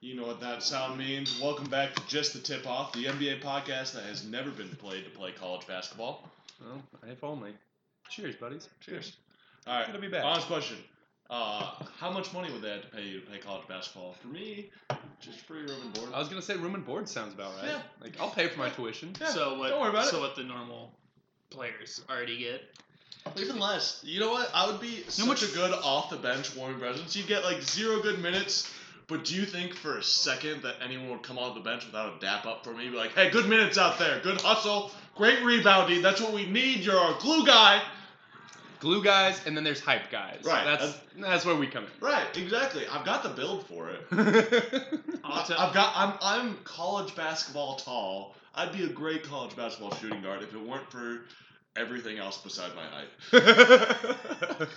You know what that sound means. Welcome back to Just the Tip Off, the NBA podcast that has never been played to play college basketball. Well, if only. Cheers, buddies. Cheers. All right. Good to be back. Honest question. Uh, how much money would they have to pay you to play college basketball? For me, just free room and board. I was gonna say room and board sounds about right. Yeah. Like I'll pay for my tuition. Yeah, so what? don't worry about so it. what the normal players already get? Even less. You know what? I would be such much- a good off the bench warming presence. You get like zero good minutes. But do you think for a second that anyone would come off the bench without a dap up for me? Be like, hey, good minutes out there, good hustle, great rebounding. That's what we need. You're our glue guy. Glue guys, and then there's hype guys. Right, That's that's where we come in. Right, exactly. I've got the build for it. I'll tell- I've got. I'm. I'm college basketball tall. I'd be a great college basketball shooting guard if it weren't for everything else beside my height.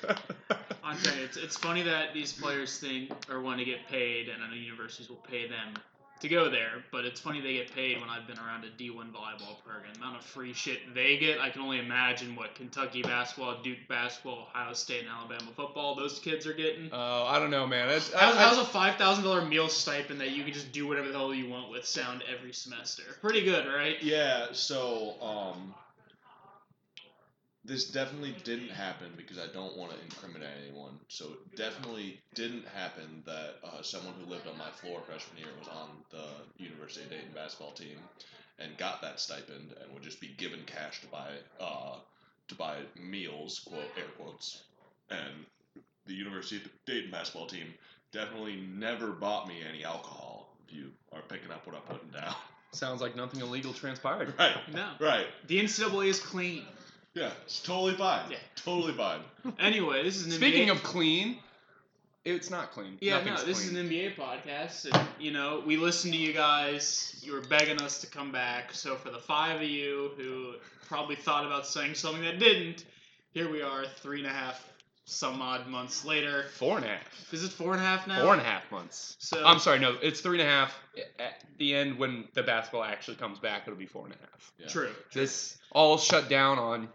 I'm telling you, it's, it's funny that these players think or want to get paid, and I know universities will pay them to go there. But it's funny they get paid when I've been around a D1 volleyball program. The amount of free shit they get, I can only imagine what Kentucky basketball, Duke basketball, Ohio State, and Alabama football those kids are getting. Oh, I don't know, man. That's, I, How's, I- how's a five thousand dollar meal stipend that you can just do whatever the hell you want with sound every semester? Pretty good, right? Yeah, so um this definitely didn't happen because I don't want to incriminate anyone. So it definitely didn't happen that uh, someone who lived on my floor freshman year was on the University of Dayton basketball team and got that stipend and would just be given cash to buy uh, to buy meals, quote air quotes. And the University of Dayton basketball team definitely never bought me any alcohol. If you are picking up what I'm putting down, sounds like nothing illegal transpired. right? No. Right. The NCAA is clean. Yeah, it's totally fine. Yeah. Totally fine. Anyway, this is an Speaking NBA of clean, it's not clean. Yeah, Nothing's no, this clean. is an NBA podcast, and you know we listen to you guys. You were begging us to come back. So for the five of you who probably thought about saying something that didn't, here we are, three and a half some odd months later. four and a half. Is it four and a half now? Four and a half months. So I'm sorry, no, it's three and a half. At the end, when the basketball actually comes back, it'll be four and a half. Yeah. True. This all shut down on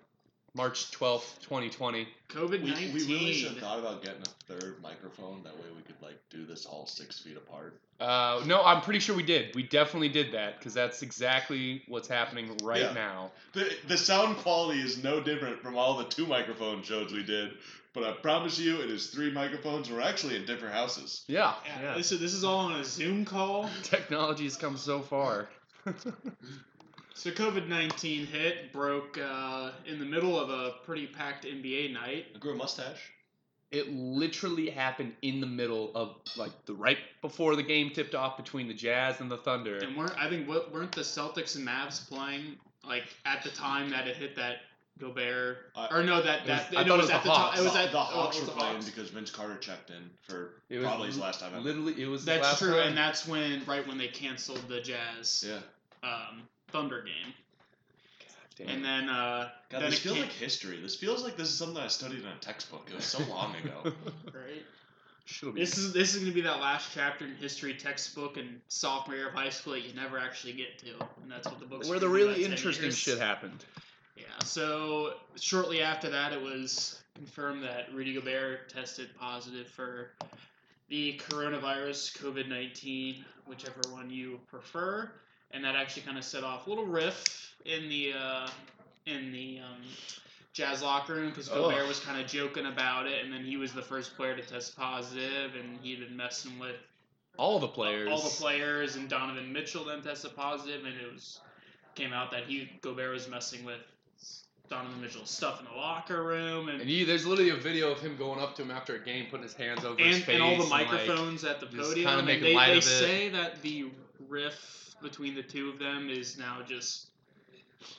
March 12th, 2020. COVID We, nineteen. we really should have thought about getting a third microphone. That way we could like do this all six feet apart. Uh, no, I'm pretty sure we did. We definitely did that because that's exactly what's happening right Yeah. now. The, the sound quality is no different from all the two microphone shows we did, but I promise you it is three microphones. We're actually in different houses. Yeah, Yeah, yeah. This is this is all on a Zoom call. Technology has come so far. So COVID nineteen hit, broke uh, in the middle of a pretty packed NBA night. I grew a mustache. it literally happened in the middle of like the right before the game tipped off between the Jazz and the Thunder. And weren't I think what weren't the Celtics and Mavs playing like at the time that it hit that Gobert I- or no that It that was- I no, thought it it was was at the the time Hawks. it was the, at the oh, Hawks it were playing Hawks. because Vince Carter checked in for It was probably his last time ever. Literally, it was the That's last true, time. and that's when right when they canceled the Jazz Yeah. um, Thunder game, Damn. and then uh, God, then this feels came, like history. This feels like this is something I studied in a textbook. It was so long ago. right. Should've This is this is gonna be that last chapter in history textbook and sophomore year of high school that you never actually get to, and that's what the book's where the really interesting years. shit happened. Yeah, so shortly after that, it was confirmed that Rudy Gobert tested positive for the coronavirus, COVID 19, whichever one you prefer. And that actually kind of set off a little riff in the uh, in the um, Jazz locker room because Gobert Ugh. was kind of joking about it, and then he was the first player to test positive, and he'd been messing with All the players. all the players, and Donovan Mitchell then tested positive, and it was came out that he Gobert was messing with Donovan Mitchell's stuff in the locker room, and And you, there's literally a video of him going up to him after a game, putting his hands over his and, face, and all the like- microphones at the podium. And making they, they of say that the riff between the two of them is now just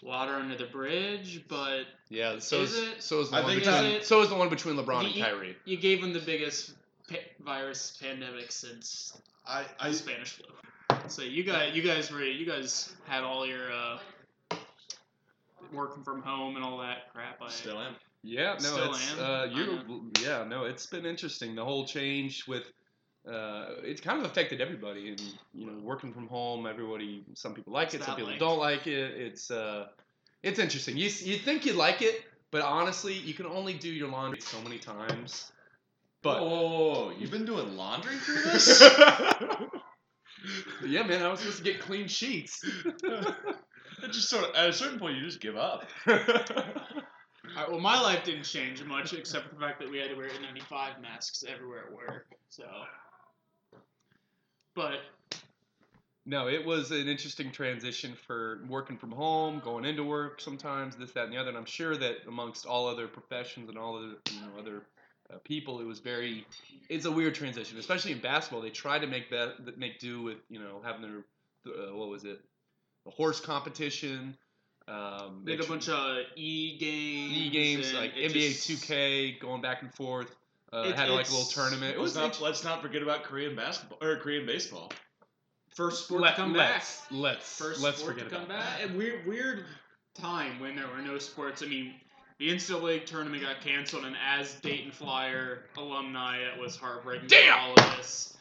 water under the bridge, but yeah. So Is is, it? so is the I one think between it's- so is the one between LeBron and You- Kyrie. you gave them the biggest pa- virus pandemic since I, I the Spanish flu. So you guys, you guys were, you guys had all your uh, working from home and all that crap. I, still am. Yeah, no, Still it's am. uh, you. Yeah, no, it's been interesting. The whole change with. Uh, it's kind of affected everybody, and you know, working from home. Everybody, some people like What's it, some people like? don't like it. It's uh, it's interesting. You you think you'd like it, but honestly, you can only do your laundry so many times. But oh, you've been doing laundry through this? yeah, man, I was supposed to get clean sheets. It just sort of at a certain point you just give up. All right, well, my life didn't change much except for the fact that we had to wear N95 masks everywhere at work. So, but No, it was an interesting transition for working from home, going into work sometimes, this, that, and the other. And I'm sure that amongst all other professions and all other, you know, other uh, people, it was very. It's a weird transition, especially in basketball. They try to make that make do with, you know, having their, uh, what was it, the horse competition. Um, they had a bunch of e games, e games like NBA just- 2K, going back and forth. Uh, It- had like a little tournament. It Let's was not, int- let's not forget about Korean basketball or Korean baseball. First sport let, to come back. let's, Let's First let's sport forget to come about back. that. Weird, weird time when there were no sports. I mean, the NCAA tournament got canceled, and as Dayton Flyer alumni, that was heartbreaking. Damn! all of this.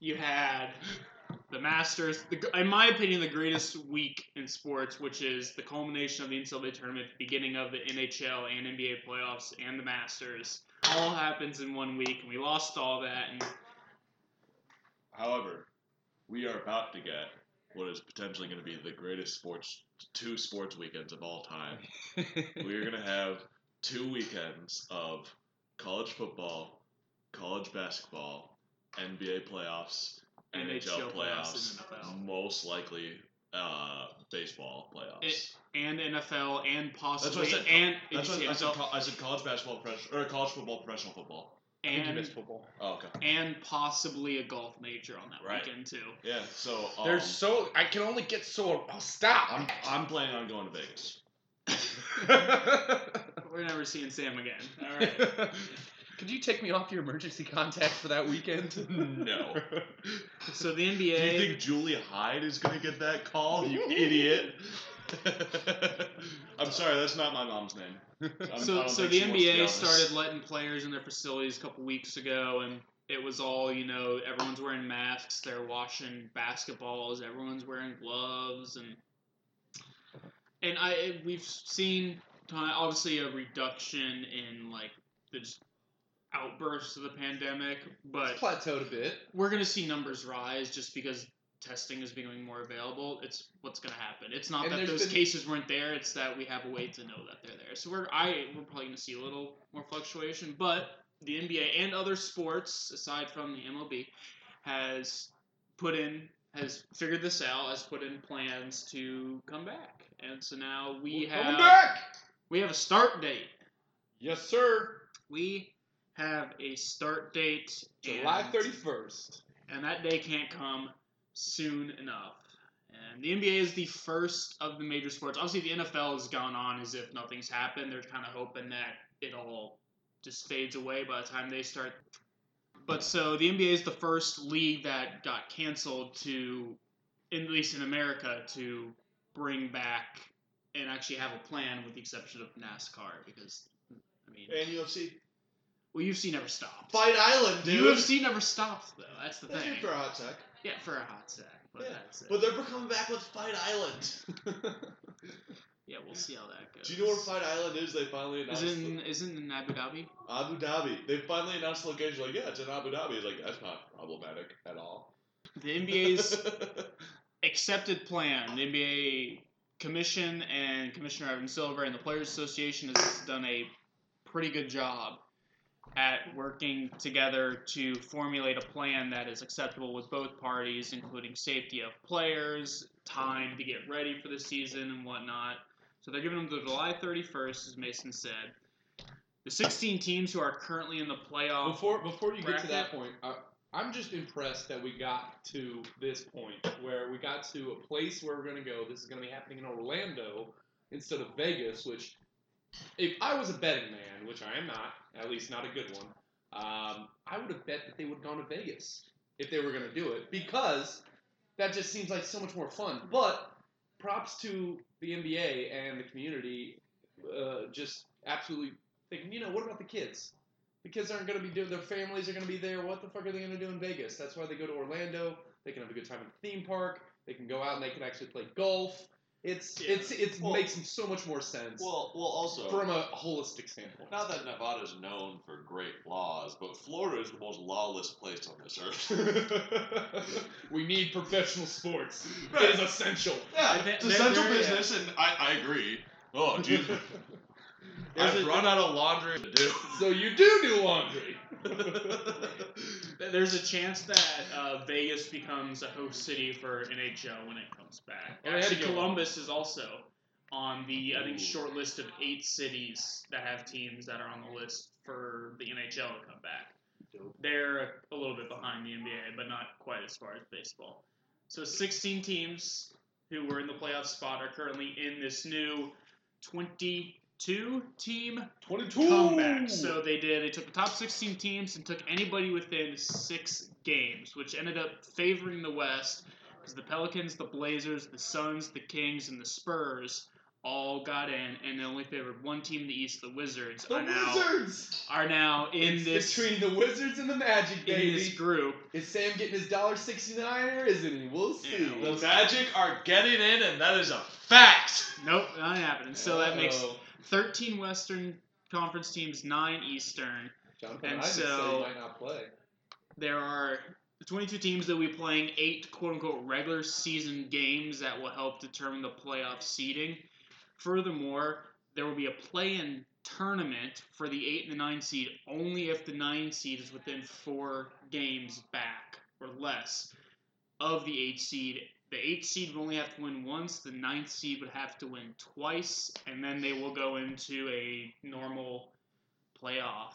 You had the Masters, the, in my opinion, the greatest week in sports, which is the culmination of the NCAA tournament, the beginning of the NHL and NBA playoffs, and the Masters. All happens in one week, and we lost all that. And However, we are about to get what is potentially going to be the greatest sports two sports weekends of all time. we are going to have two weekends of college football, college basketball, NBA playoffs, NHL, NHL playoffs playoffs, and NFL. most likely uh, baseball playoffs. It- and NFL and That's possibly what I said. and That's what I said. I said college basketball, professional, or college football, professional football. I think and missed football. Oh, okay. and possibly a golf major on that Right. weekend too. Yeah. So um, There's so I can only get so. Oh, stop! I'm I'm planning on going to Vegas. We're never seeing Sam again. All right. Could you take me off your emergency contact for that weekend? No. So the NBA. Do you think Julia Hyde is gonna get that call? You idiot. I'm sorry, that's not my mom's name. I'm- so so the she wants to be NBA started letting players in their facilities a couple weeks ago, and it was all you know. Everyone's wearing masks. They're washing basketballs. Everyone's wearing gloves, and and I we've seen obviously a reduction in like the outbursts of the pandemic, but plateaued a bit. we're going to see numbers rise just because testing is becoming more available. It's what's going to happen. It's not And that those been- cases weren't there. It's that we have a way to know that they're there. So we're I we're probably going to see a little more fluctuation, but the NBA and other sports aside from the MLB has put in has figured this out. Has put in plans to come back, and so now we We're have back. we have a start date. Yes, sir. We have a start date. July and- thirty first. and that day can't come soon enough. And the NBA is the first of the major sports. Obviously, the NFL has gone on as if nothing's happened. They're kind of hoping that it all just fades away by the time they start. But so the NBA is the first league that got canceled to, at least in America, to bring back and actually have a plan, with the exception of NASCAR, because I mean, And UFC. Well, UFC never stopped. Fight Island, dude. UFC never stopped though. That's the That's thing. for a hot sec. Yeah, for a hot sec, but Yeah, that's it. But they're coming back with Fight Island. yeah, we'll see how that goes. Do you know where Fight Island is? They finally announced. Is in the- isn't in Abu Dhabi? Abu Dhabi. They finally announced the location. Like, yeah, it's in Abu Dhabi. It's like that's not problematic at all. The NBA's accepted plan. The NBA Commission and Commissioner Evan Silver and the Players Association has done a pretty good job at working together to formulate a plan that is acceptable with both parties, including safety of players, time to get ready for the season, and whatnot. So they're giving them to July 31st, as Mason said. The 16 teams who are currently in the playoff. Before before you get to that point, I, I'm just impressed that we got to this point where we got to a place where we're going to go. This is going to be happening in Orlando instead of Vegas. Which, if I was a betting man, which I am not, at least not a good one, um, I would have bet that they would have gone to Vegas if they were going to do it because that just seems like so much more fun. But props to the NBA and the community, uh, just absolutely thinking, you know, what about the kids? The kids aren't going to be doing. Their families are going to be there. What the fuck are they going to do in Vegas? That's why they go to Orlando. They can have a good time at the theme park. They can go out and they can actually play golf. It's Yeah. it's it Well- makes so much more sense Well, well, also from a holistic standpoint. not that Nevada's known for great laws, but Florida is the most lawless place on this earth. we need professional sports. Right. It is essential. yeah, it's essential there- business, and I, I agree. Oh, dude, I've run out of laundry to do. So you do do laundry. There's a chance that uh, Vegas becomes a host city for NHL when it comes back. Oh, they had to Actually, Columbus is also on the I think short list of eight cities that have teams that are on the list for the NHL to come back. They're a little bit behind the NBA, but not quite as far as baseball. So 16 teams who were in the playoff spot are currently in this new 22 team Twenty-two. comeback. So they did. They took the top 16 teams and took anybody within six games, which ended up favoring the West because the Pelicans, the Blazers, the Suns, the Kings, and the Spurs all got in, and they only favored one team in the East. The Wizards the are now Wizards. are now in It's this between the Wizards and the Magic, in baby. this group. Is Sam getting his dollar sixty nine or isn't he? We'll see. Yeah, The Magic are getting in, and that is a fact. Nope, not happening. So that makes. 13 Western Conference teams, nine Eastern. Jonathan and said so- might not play. there are 22 teams that will be playing eight quote unquote regular season games that will help determine the playoff seeding. Furthermore, there will be a play in tournament for the 8 and the 9 seed only if the 9 seed is within four games back or less of the 8 seed. The eighth seed would only have to win once, the ninth seed would have to win twice, and then they will go into a normal playoff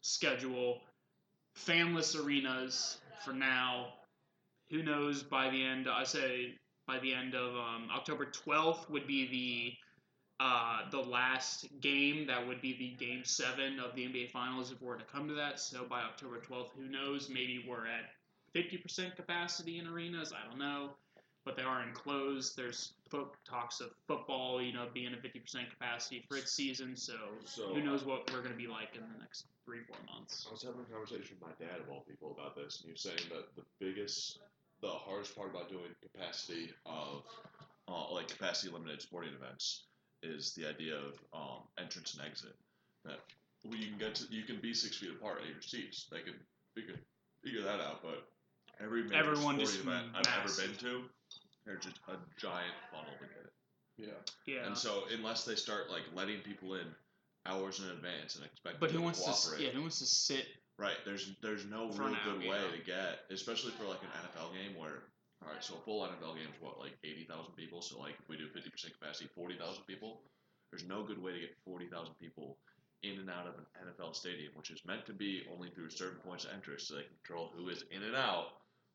schedule fanless arenas for now. Who knows by the end? I say by the end of um, October 12th would be the uh, the last game. That would be the game seven of the NBA Finals if we're to come to that. So by October 12th, who knows? Maybe we're at 50% capacity in arenas. I don't know, but they are enclosed. There's talks of football, you know, being at 50% capacity for its season. So, So- who knows what we're going to be like in the next three, four months. I was having a conversation with my dad of all people about this, and he was saying that the biggest, The hardest part about doing capacity of, uh, like capacity limited sporting events, is the idea of um, entrance and exit. That you can get to, you can be six feet apart at your seats. They can figure figure that out, but every major Everyone sporting just event I've ever been to, there's just a giant funnel to get it. Yeah. Yeah. And so unless they start like letting people in hours in advance and expect But who people wants to to? s- cooperate, Yeah, who wants to sit? Right. There's there's no For real now, good way yeah. to get, especially for like an NFL game where, all right, so a full NFL game is what like eighty thousand people. So like if we do fifty percent capacity, forty thousand people. There's no good way to get forty thousand people in and out of an NFL stadium, which is meant to be only through certain points of entry, so they can control who is in and out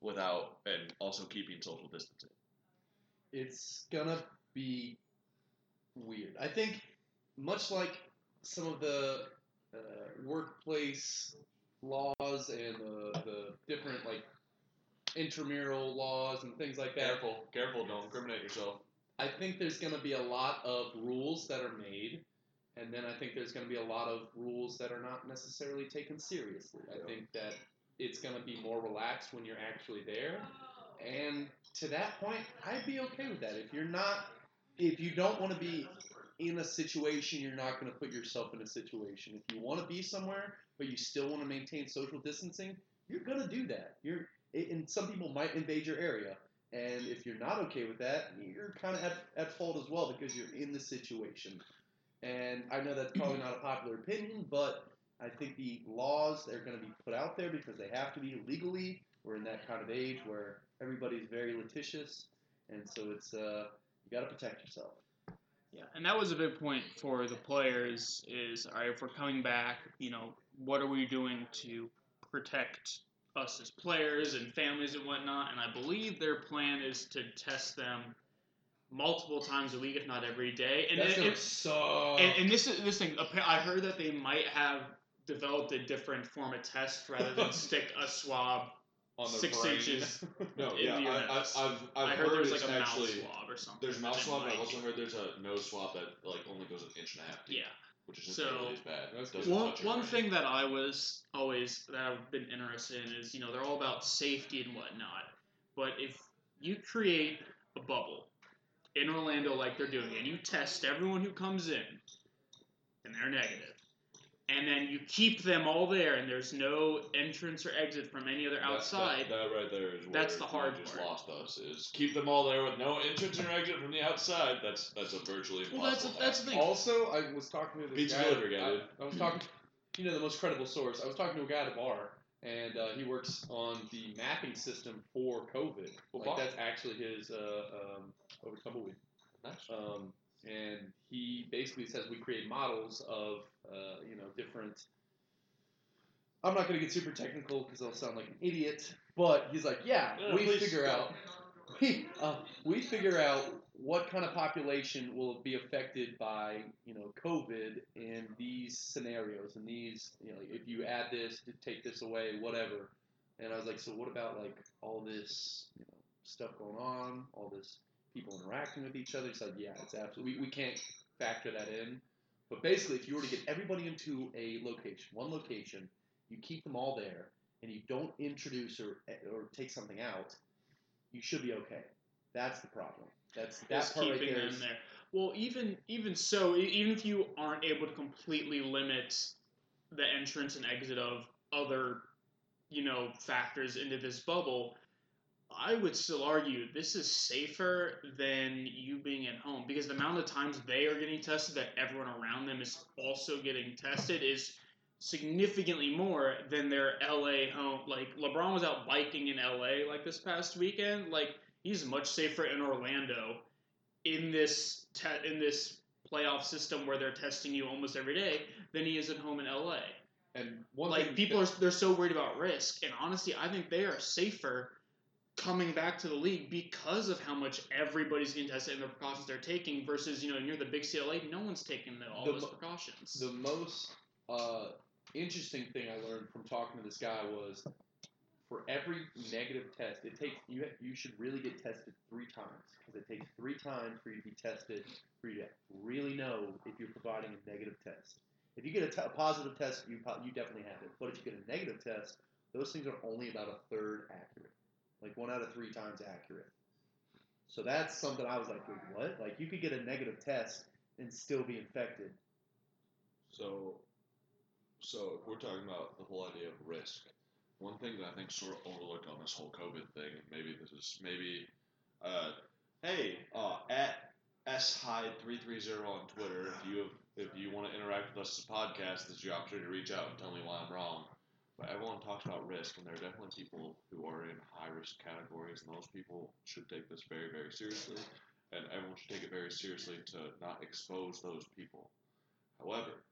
without and also keeping social distancing. it's gonna be weird. I think much like some of the uh, workplace laws and the, the different like intramural laws and things like that. Careful, careful! Don't incriminate yourself. I think there's going to be a lot of rules that are made, and then I think there's going to be a lot of rules that are not necessarily taken seriously. I think that it's going to be more relaxed when you're actually there, and to that point, I'd be okay with that. If you're not, if you don't want to be in a situation, you're not going to put yourself in a situation. If you want to be somewhere, but you still want to maintain social distancing, you're going to do that. You're, and some people might invade your area. And if you're not okay with that, you're kind of at, at fault as well because you're in the situation. And I know that's probably not a popular opinion, but I think the laws are going to be put out there because they have to be legally. We're in that kind of age where everybody's very litigious, and so it's uh, you got to protect yourself. Yeah, and that was a big point for the players. Is all right if we're coming back, you know, what are we doing to protect us as players and families and whatnot? And I believe their plan is to test them multiple times a week, if not every day. And that's it- it- suck. and, and this is this thing. I heard that they might have developed a different form of test rather than stick a swab on their six brain. inches. No, in yeah, your I, I, I've, I've I heard, there's it's like a actually mouth swab or something. there's mouth swab. but I've also heard there's a nose swab that like only goes an inch and a half deep, Yeah. which isn't So- nearly as bad. One, one thing that I was always that I've been interested in is you know they're all about safety and whatnot, but if you create a bubble in Orlando like they're doing, and you test everyone who comes in, and they're negative, and then you keep them all there, and there's no entrance or exit from any other That- outside. That, that right there is That's the hard you just part. lost us. Is keep them all there with no entrance or exit from the outside. That's that's a virtually impossible. well, that's that's the task. thing. Also, I was talking to this Pizza guy. delivery guy, I. I was talking, you know, the most credible source. I was talking to a guy at a bar, and uh, he works on the mapping system for COVID. What like that's actually his uh, um, over tumbleweed. Nice. Um, and he basically says we create models of, uh, you know, different. I'm not going to get super technical because I'll sound like an idiot, but he's like, yeah, we figure out, we uh, we figure out what kind of population will be affected by, you know, COVID in these scenarios and these, you know, if you add this, take this away, whatever. And I was like, so what about like all this, you know, stuff going on, all this people interacting with each other. It's like, yeah, it's absolutely. We, we can't factor that in. But basically, if you were to get everybody into a location, one location, you keep them all there, and you don't introduce or or take something out, you should be okay. That's the problem. That's that is part right keeping there. them there. Well, even even so, even if you aren't able to completely limit the entrance and exit of other, you know, factors into this bubble, I would still argue this is safer than you being at home because the amount of times they are getting tested that everyone around them is also getting tested is significantly more than their LA home. Like LeBron was out biking in LA like this past weekend. Like he's much safer in Orlando in this te- in this playoff system where they're testing you almost every day than he is at home in LA. And one like people are they're so worried about risk, and honestly, I think they are safer coming back to the league because of how much everybody's getting tested and the precautions they're taking versus you know near the big CLA, no one's taking the, all The those mo- precautions. The most uh, interesting thing I learned from talking to this guy was for every negative test, it takes you you should really get tested three times because it takes three times for you to be tested for you to really know if you're providing a negative test. If you get a, positive test, you po- you definitely have it. But if you get a negative test, those things are only about a third accurate, like one out of three times accurate. So that's something I was like, wait, what? Like you could get a negative test and still be infected. So, so if we're talking about the whole idea of risk, one thing that I think sort of overlooked on this whole COVID thing, and maybe this is maybe, uh, hey, uh, at shide330 on Twitter, if you have, if you want to interact with us as a podcast, this is your opportunity to reach out and tell me why I'm wrong. But everyone talks about risk, and there are definitely people who are in high risk categories, and those people should take this very, very seriously, and everyone should take it very seriously to not expose those people. However,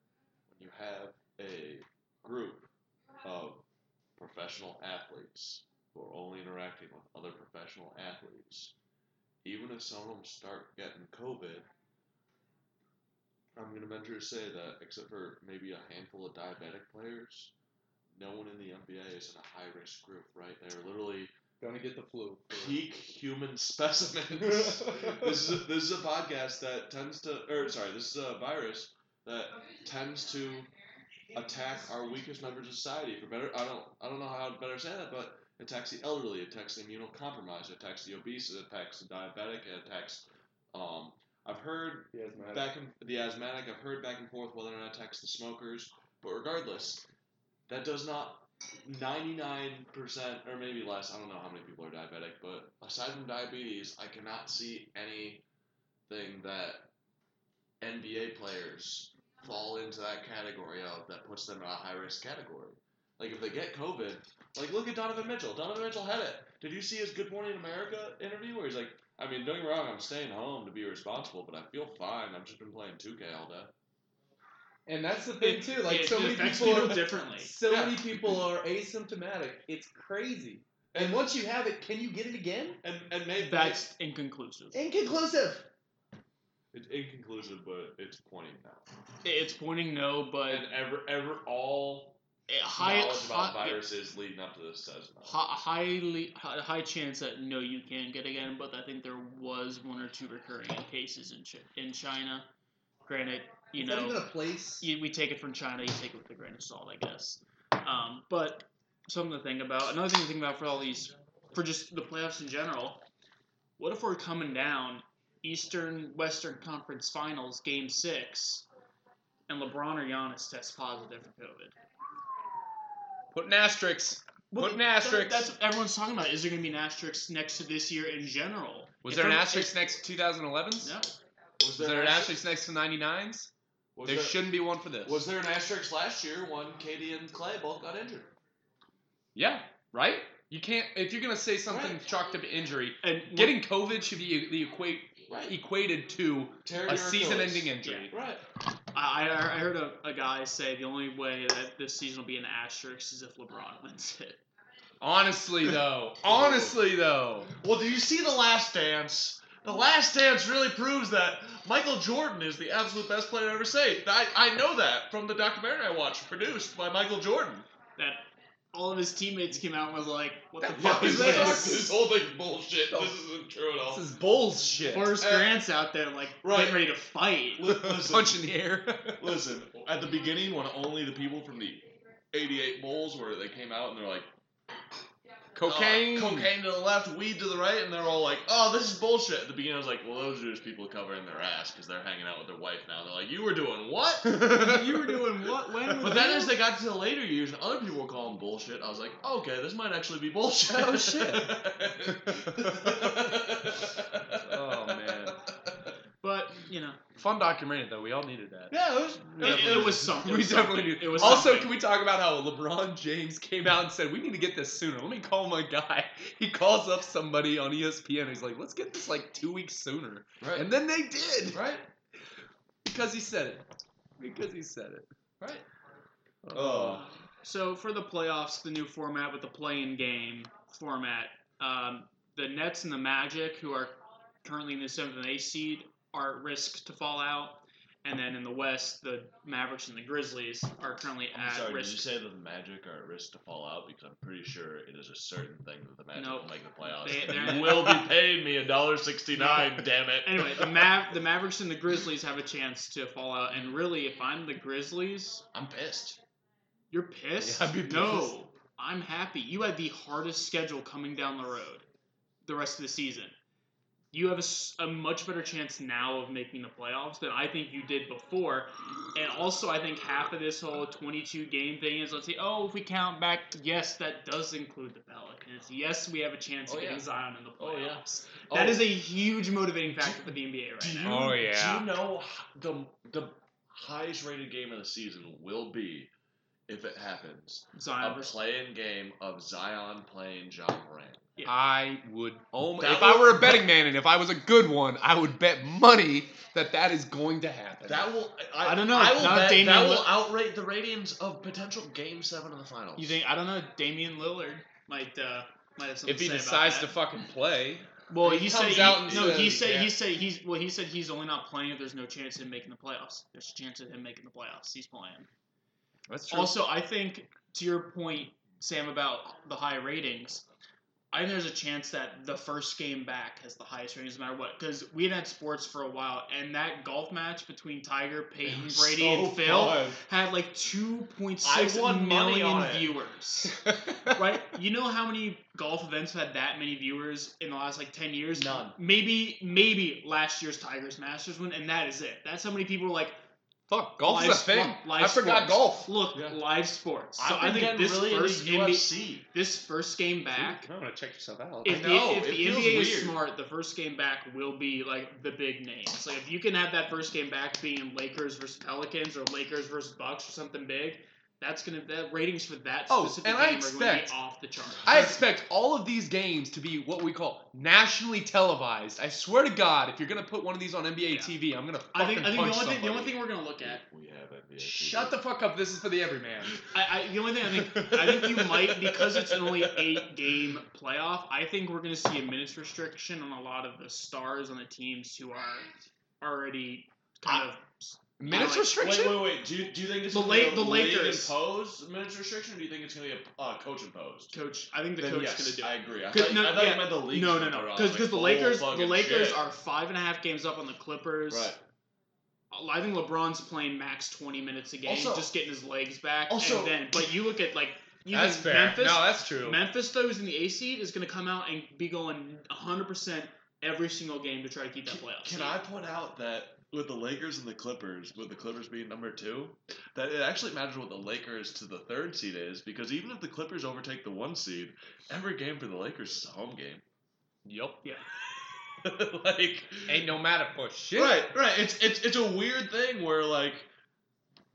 when you have a group of professional athletes who are only interacting with other professional athletes, even if some of them start getting COVID, I'm going to venture to say that, except for maybe a handful of diabetic players, no one in the NBA is in a high risk group, right? They're literally Gonna get the flu. peak human specimens. this is a, this is a podcast that tends to, or sorry, this is a virus that tends to attack our weakest members of society. For better, I don't, I don't know how to better say that, but it attacks the elderly, it attacks the immunocompromised, it attacks the obese, it attacks the diabetic, it attacks. Um, I've heard The back and the asthmatic. I've heard back and forth whether or not it attacks the smokers, but regardless, that does not. 99% or maybe less, I don't know how many people are diabetic, but aside from diabetes, I cannot see anything that NBA players fall into that category of that puts them in a high risk category. Like if they get COVID, like look at Donovan Mitchell. Donovan Mitchell had it. Did you see his Good Morning America interview where he's like, I mean, don't get me wrong, I'm staying home to be responsible, but I feel fine. I've just been playing 2K all day. And that's the thing It- too. Like it so many people, people are, differently. so Yeah. many people are asymptomatic. It's crazy. And once you have it, can you get it again? And and maybe That's inconclusive. Inconclusive. it's inconclusive, but it's pointing now. It's pointing no, but And ever ever all eh, a high, knowledge about high, viruses leading up to this says no. highly hi- high chance that no, you can't get again. But I think there was one or two recurring cases in Chi- in China. Granted, you Is know, that even a place? you, we take it from China, you take it with a grain of salt, I guess. Um, but something to think about. Another thing to think about for all these, for just the playoffs in general. What if we're coming down Eastern Western Conference Finals, Game Six, and LeBron or Giannis test positive for COVID. Put an asterisk. Put an that- asterisk. that's what everyone's talking about. Is there going to be an asterisk next to this year in general? Was If there an every- asterisk next to 2011s? No. Was Was there an asterisk next to 99s? Was there there, shouldn't be one for this. was there an asterisk last year when KD and Clay both got injured? Yeah, right? You can't if you're gonna say something Right. chalked up to injury, And getting COVID should be the equate Right. equated to Tear a season-ending Achilles. injury. Right. I, I I heard a, a guy say the only way that this season will be an asterisk is if LeBron wins it. Honestly though, honestly though, Well, do you see the Last Dance? The Last Dance really proves that Michael Jordan is the absolute best player ever saved. I, I know that from the documentary I watched, produced by Michael Jordan. That all of his teammates came out and was like, "What the fuck is this, this?" this whole thing's bullshit. This isn't true at all. this is bullshit. Horace Uh, Grant's out there like right. getting ready to fight. Li- listen, Punch in the air. listen, at the beginning, when only the people from the 88 Bulls where they came out and they're like, Cocaine. uh, cocaine to the left, weed to the right, and they're all like, "Oh, this is bullshit." At the beginning, I was like, "Well, those are just people covering their ass because they're hanging out with their wife now." They're like, "You were doing what?" you were doing what? When? But then you? as they got to the later years and other people were calling bullshit, I was like, okay, this might actually be bullshit. Oh, shit. oh you know, fun documentary though. We all needed that. Yeah, it was. it, it was something. We definitely something. need. It was also, something. can we talk about how LeBron James came out and said we need to get this sooner? Let me call my guy. He calls up somebody on ESPN. He's like, let's get this like two weeks sooner, Right. and then they did right. because he said it. Because he said it. Right. Oh. So for the playoffs, the new format with the play-in game format, um, the Nets and the Magic, who are currently in the seventh and eighth seed, are at risk to fall out. And then in the West, the Mavericks and the Grizzlies are currently I'm at sorry, did risk. you say that the Magic are at risk to fall out? Because I'm pretty sure it is a certain thing that the Magic Nope. will make the playoffs. They- you will be paying me a dollar sixty-nine. damn it. Anyway, the Mav- the Mavericks and the Grizzlies have a chance to fall out. And really, if I'm the Grizzlies, I'm pissed. you're pissed. Yeah, I'd be pissed. No, I'm happy. You had the hardest schedule coming down the road, the rest of the season. You have a much better chance now of making the playoffs than I think you did before. And also, I think half of this whole 22 game thing is let's say, oh, if we count back, yes, that does include the Pelicans. Yes, we have a chance of Oh, yeah. getting Zion in the Oh, yeah. playoffs. Oh. That Oh. is a huge motivating factor for the NBA right Do you, now. Oh, yeah. Do you know the the highest rated game of the season will be if it happens Zion a versus playing game of Zion playing Ja Morant. I would. Oh my, That if I were a betting man and if I was a good one, I would bet money that that is going to happen. That will. I, I don't know, I will not bet Damian that will Lill- outrate the ratings of potential Game Seven of the finals. You think? I don't know. Damian Lillard might uh, might have something if he to say decides about to fucking play, Well, He he, said he, out and no. He said yeah. he said he's well. He said he's only not playing if there's no chance of him making the playoffs. There's a chance of him making the playoffs. He's playing. that's true. Also, I think to your point, Sam, about the high ratings. I think there's a chance that the first game back has the highest ratings, no matter what. Because we had had sports for a while, and that golf match between Tiger, Peyton, Brady, so and Phil fun. had like 2.6 I won money million viewers. right? You know how many golf events have had that many viewers in the last like ten years? None. Maybe, maybe last year's Tigers Masters win, and that is it. That's how many people are like Fuck, golf live is a thing. sport- live I forgot sports. golf. Look, Yeah. live sports. So I've been think getting this really first into NBA, UFC. this first game back. I'm gonna check yourself out. If the, know, if it the feels NBA is smart, the first game back will be like the big names. Like if you can have that first game back being Lakers versus Pelicans or Lakers versus Bucks or something big, that's gonna the ratings for that Oh, specific and I game are going to be off the charts. I expect all of these games to be what we call nationally televised. I swear to God, if you're gonna put one of these on NBA Yeah. TV, I'm gonna I fucking think I think the punch only thing the only thing we're gonna look at. We have NBA. Shut the fuck up. This is for the everyman. I, I the only thing I think I think you might because it's an only eight game playoff. I think we're gonna see a minutes restriction on a lot of the stars on the teams who are already kind of Minutes like- restriction? Wait, wait, wait. Do you, do you think it's The gonna be the league Lakers. imposed minutes restriction, or do you think it's gonna be a uh, coach imposed? coach. I think the Then coach yes, is gonna do. I agree. I 'Cause- thought, no, I thought yeah. you meant the league. No, no, no. Because the Lakers, the Lakers are five and a half games up on the Clippers. right. I think LeBron's playing max twenty minutes a game, Also- just getting his legs back. Also- and then, but you look at like you That's think fair. Memphis. no, that's true. Memphis though, who's in the A seed, is going to come out and be going 100 percent every single game to try to keep that playoff. Can seed. I point out that with the Lakers and the Clippers, with the Clippers being number two, that it actually matters what the Lakers to the third seed is because even if the Clippers overtake the one seed, every game for the Lakers is a home game. Yep. Yeah. like Ain't no matter for shit. Right, right. It's it's it's a weird thing where like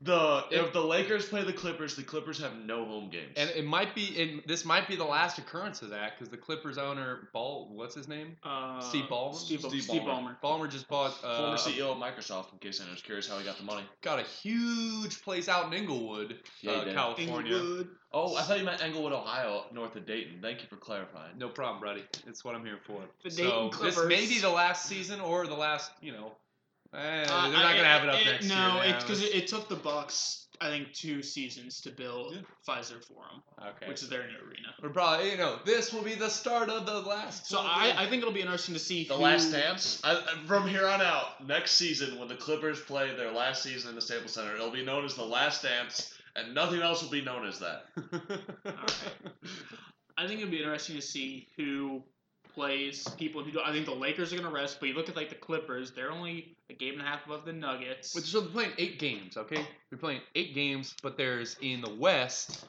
the It- if the Lakers play the Clippers, the Clippers have no home games. And it might be, and this might be the last occurrence of that because the Clippers owner, Ball, what's his name? Uh, Steve Ballmer? Steve, Steve Steve Ballmer. Ballmer. Ballmer just bought uh, Former CEO of Microsoft, in case anyone's curious how he got the money. got a huge place out in Inglewood, Yeah, uh. California. Inglewood. Oh, I thought you meant Englewood, Ohio, north of Dayton. Thank you for clarifying. No problem, buddy. It's what I'm here for. The so Dayton this may be the last season or the last, you know. Eh, they're Uh, not I- gonna have it up it- next year. No, it's because it, it took the Bucks, I think, two seasons to build Yeah. Fiserv Forum, okay. which is their new arena. We're probably, you know, this will be the start of the last. So I. I think it'll be interesting to see The who, last dance. I, I- from here on out, next season when the Clippers play their last season in the Staples Center, it'll be known as the last dance, and nothing else will be known as that. All right. I think it'll be interesting to see who plays people who do. I think the Lakers are going to rest, but you look at like the Clippers; they're only a game and a half above the Nuggets. Which so they're playing eight games, okay? They're playing eight games, but there's in the West.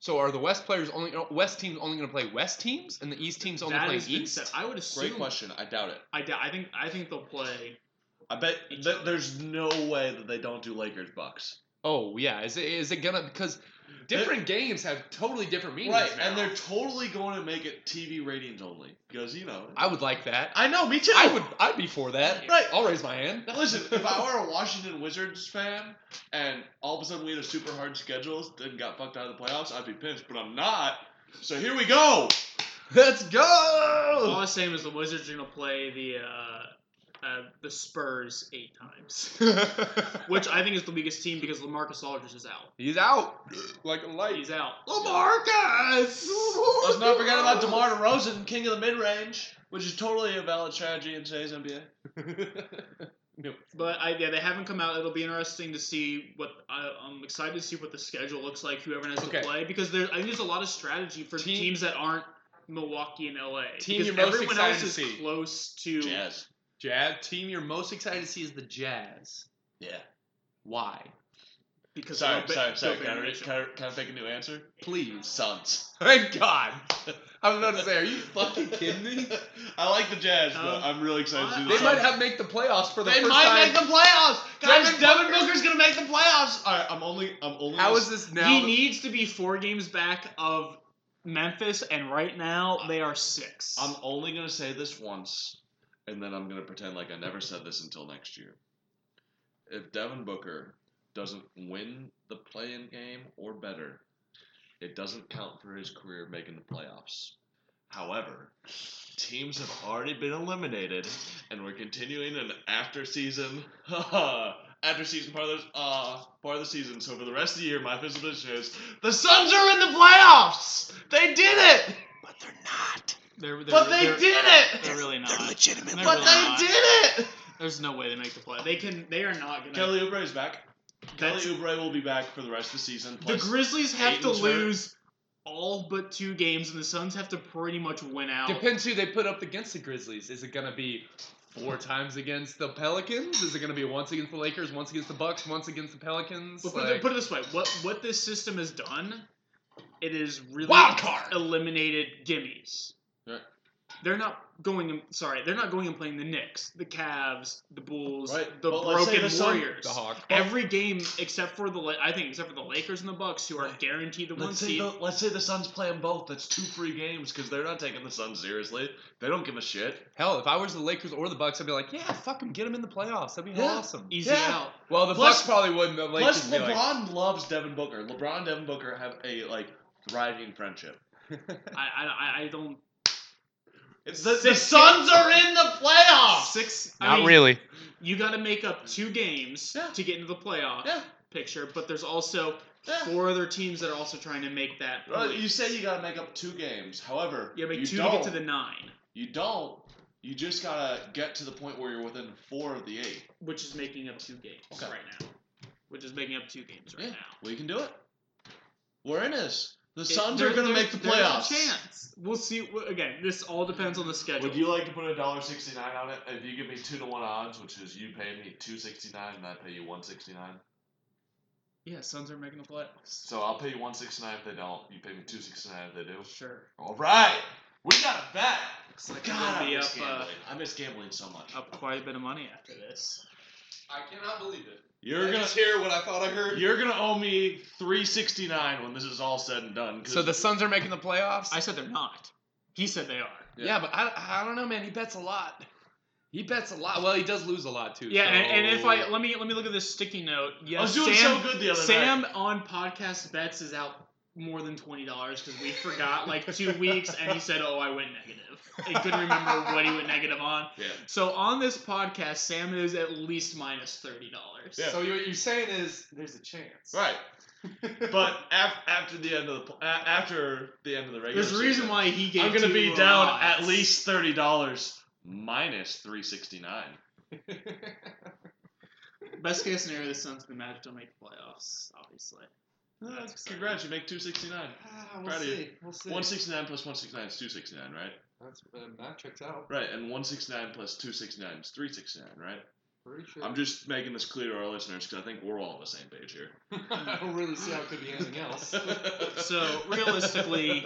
So are the West players only uh, West teams only going to play West teams, and the East teams only that play East? said. I would assume. Great question. I doubt it. I, doubt- I think I think they'll play. I bet Each that other. there's no way that they don't do Lakers Bucks. Oh yeah, is it is it gonna because different games have totally different meanings Right, now. and they're totally going to make it TV ratings only because you know. I would like that. I know, me too. I would I'd be for that. Right. I'll raise my hand. Now listen, if I were a Washington Wizards fan and all of a sudden we had a super hard schedule and got fucked out of the playoffs, I'd be pissed. But I'm not. So here we go. Let's go. All the same as the Wizards are going to play the uh, uh, the Spurs eight times, which I think is the weakest team because LaMarcus Aldridge is out. He's out like a light. He's out. LaMarcus. Let's not forget about DeMar DeRozan, king of the mid range, which is totally a valid strategy in today's NBA. no. But I, yeah, they haven't come out. It'll be interesting to see what I, I'm excited to see what the schedule looks like. Whoever has Okay. to play because there I think there's a lot of strategy for Team- teams that aren't Milwaukee and LA. Team because you're most everyone excited else to is see. close to. Jazz. Jazz team you're most excited to see is the Jazz. Yeah. Why? Because Sorry, of Gobert- sorry, sorry. Can I, Mitchell. can, I, can I fake a new answer? Please. Suns. Thank God. I was about to say, are you fucking kidding me? I like the Jazz, but Um, I'm really excited to see the They Suns. might have make the playoffs for the They first might time. make the playoffs, guys. Devin Devin, Booker's gonna make the playoffs. All right, I'm only, I'm only. How gonna is this now? he that- needs to be four games back of Memphis, and right now they are six. I'm only gonna say this once, and then I'm gonna pretend like I never said this until next year. If Devin Booker doesn't win the play-in game or better, it doesn't count for his career making the playoffs. However, teams have already been eliminated, and we're continuing an after-season, after-season part of the uh, part of the season. So for the rest of the year, my official prediction is the Suns are in the playoffs. They did it. But they're not. they're, they're, But they they're, did it. They're really not. They're legitimate. They're But really they not. did it. There's no way they make the play. They can. They are not gonna. Kelly Oubre is back. Kelly Oubre will be back for the rest of the season. the Grizzlies have to Ayton's hurt. lose all but two games, and the Suns have to pretty much win out. Depends who they put up against the Grizzlies. Is it gonna be four times against the Pelicans? Is it gonna be once against the Lakers, once against the Bucks, once against the Pelicans? But put, Like- it, put it this way: what what this system has done, it is really Wild card! eliminated gimmies. Right. They're not going. and- Sorry, they're not going and playing the Knicks, the Cavs, the Bulls, Right, the but let's say broken the Sun- Warriors. the Hawks. Every game except for the La- I think except for the Lakers and the Bucks, who are Right. guaranteed the one Let's say, seed. the, let's say the Suns play them both. That's two free games because they're not taking the Suns seriously. They don't give a shit. Hell, if I was the Lakers or the Bucks, I'd be like, yeah, fuck them, get them in the playoffs. That'd be Yeah. awesome. Easy Yeah. out. Well, the Plus- Bucks probably wouldn't. The Lakers Plus, would be like, LeBron loves Devin Booker. LeBron and Devin Booker have a like thriving friendship. I, I I don't. It's the, the Six- Suns are in the playoffs. Six. I Not mean, really. You got to make up two games Yeah. to get into the playoff Yeah. picture, but there's also Yeah. four other teams that are also trying to make that. Well, point. you say you gotta make up two games. However, Yeah, make you two don't. to get to the nine, You don't. You just gotta get to the point where you're within four of the eight. which is making up two games Okay. right now. Which is making up two games right Yeah. now. We can do it. We're in this. The It- Suns there- are gonna make the there's a playoffs. chance. we'll see. Again, this all depends on the schedule. Would you like to put a dollar sixty nine on it? If you give me two to one odds, which is you pay me two sixty nine and I pay you one sixty nine. yeah, Suns are making the playoffs. So I'll pay you one sixty nine if they don't. You pay me two sixty nine if they do. Sure. All right, we got a bet. Looks like God, I'm I gonna be up, miss uh, gambling. I miss gambling so much. up quite a bit of money after this. I cannot believe it. You're I gonna just hear what I thought I heard. you're gonna owe me three sixty nine when this is all said and done. So the Suns are making the playoffs. I said they're not. He said they are. yeah. but I, I don't know, man. He bets a lot. He bets a lot. Well, he does lose a lot too. Yeah, and, and if I let me let me look at this sticky note. Yes, I was doing Sam, so good the other Sam night. on podcast bets is out more than twenty dollars because we forgot like two weeks, and he said, "Oh, I went negative." He couldn't remember what he went negative on. Yeah. So on this podcast, Sam is at least minus thirty dollars. Yeah. So what you're saying is there's a chance. Right. But af- after the end of the pl- a- after the end of the regular, There's a reason why he gave. I'm gonna be lower down at least thirty dollars minus three sixty nine. Best case scenario, the Suns and the Magic don't make the playoffs. Obviously. That's. Congrats, you make two sixty nine. Ah, we'll Proud you. see. We'll see. One sixty nine plus one sixty nine is two sixty nine, right? That's uh, that checks out. Right, and one sixty nine plus two sixty nine is three sixty nine, right? Pretty sure. I'm just making this clear to our listeners because I think we're all on the same page here. I don't really see how it could be anything else. So, realistically,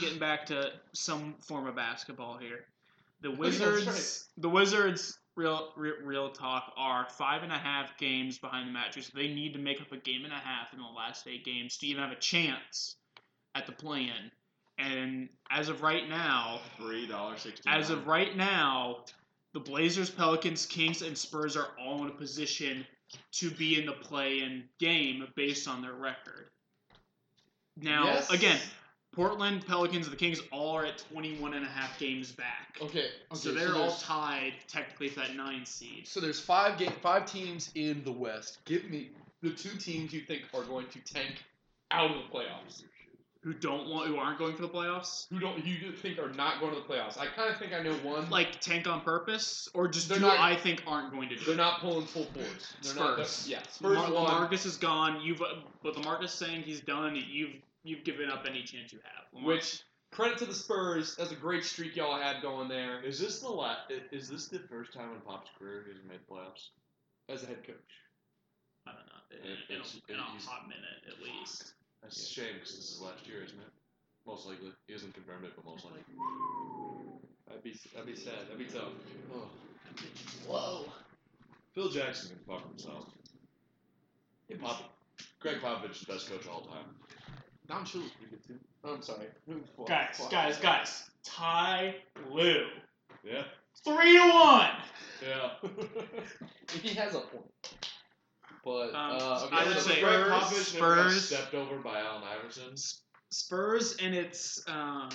Getting back to some form of basketball here, the that's Wizards. right. The Wizards. Real, real, real talk are five and a half games behind the Magic. So they need to make up a game and a half in the last eight games to even have a chance at the play-in. And as of right now, Three dollar sixty. as of right now, the Blazers, Pelicans, Kings, and Spurs are all in a position to be in the play-in game based on their record. Now, Yes. again, Portland, Pelicans, and the Kings all are at 21 and a half games back. Okay. okay so they're all tied technically for that nine seed. so there's five game, five teams in the West. Give me the two teams you think are going to tank out of the playoffs. Who don't want, who aren't going for the playoffs? Who don't you think are not going to the playoffs? I kind of think I know one. Like tank on purpose, or just They're who not- I think aren't going to do. they're not pulling full force. They're not. Spurs. they're- yeah, Spurs Mar- Marcus is gone. You've, but the Marcus saying he's done. You've, you've given up any chance you have. Lamar- Which credit to the Spurs. That's a great streak y'all had going there Is this the la- Is this the first time in Pop's career he's made playoffs? as a head coach. I don't know. In, It- in, it's- a, in a hot minute, at least. That's a shame because this is last year, isn't it? Most likely. He hasn't confirmed it, but most likely. That'd be that'd be sad. That'd be tough. Oh. Whoa. Phil Jackson can fuck himself. Pop- Gregg Popovich, is the best coach of all time. Don Shula's pretty good too. Oh, I'm sorry. Fuck, Guys, fuck. guys, guys. Ty Lue. Yeah. Three to one. Yeah. he has a point. But Um, uh, okay, I would so say Gregg Spurs- Popovich never got Spurs- stepped over by Allen Iverson. Spurs and it's um,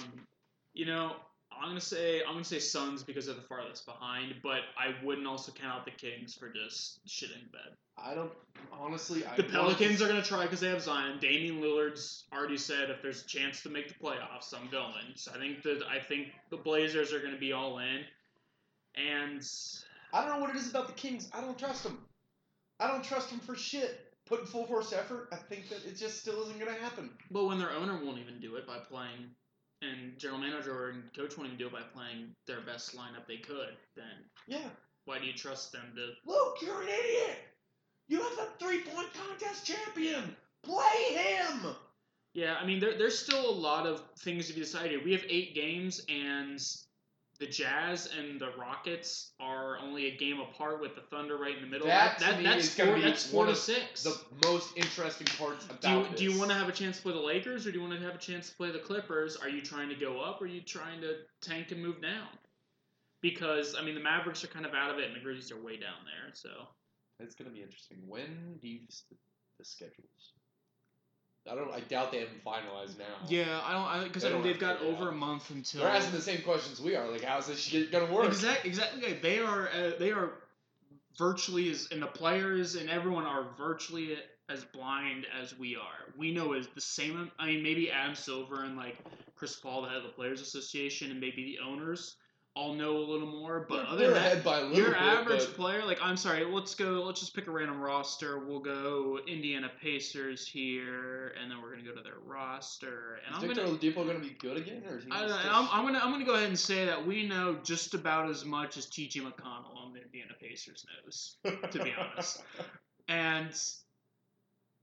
you know, I'm gonna say I'm gonna say Suns because they're the farthest behind, but I wouldn't also count out the Kings for just shitting the bed. I don't honestly. I The Pelicans are gonna try because they have Zion. Damian Lillard's already said if there's a chance to make the playoffs, I'm going. So I think that I think the Blazers are gonna be all in, and I don't know what it is about the Kings. I don't trust them. I don't trust them for shit. Putting full force effort, I think that it just still isn't going to happen. but when their owner won't even do it by playing, and general manager and coach won't even do it by playing their best lineup they could, then Yeah. why do you trust them to Luke, you're an idiot. You have a three point contest champion. Play him. Yeah, I mean, there, there's still a lot of things to be decided. We have eight games, and the Jazz and the Rockets are only a game apart with the Thunder right in the middle. That, that, me, that's four, be that's four one to of six. The most interesting parts about do you, this. do you want to have a chance to play the Lakers, or do you want to have a chance to play the Clippers? Are you trying to go up, or are you trying to tank and move down? Because I mean, the Mavericks are kind of out of it, and the Grizzlies are way down there. So It's going to be interesting. When do you the schedules? I don't. I doubt they haven't finalized now. yeah, I don't because They I don't they've got over a month until They're asking the same questions we are. Like, how's this shit to work? Exactly, exactly. They are uh, they are virtually as and the players and everyone are virtually as blind as we are. We know is the same. I mean, maybe Adam Silver and like Chris Paul, the head of the Players Association, and maybe the owners I'll know a little more. But They're- other than that, by your bit, average but- player, like I'm sorry, let's go. Let's just pick a random roster. We'll go Indiana Pacers here, and then we're gonna go to their roster. And Is I'm Victor gonna, Oladipo going to be good again, or is he? I, gonna I'm, I'm gonna, I'm gonna go ahead and say that we know just about as much as T.J. McConnell on the Indiana Pacers knows, to be honest. and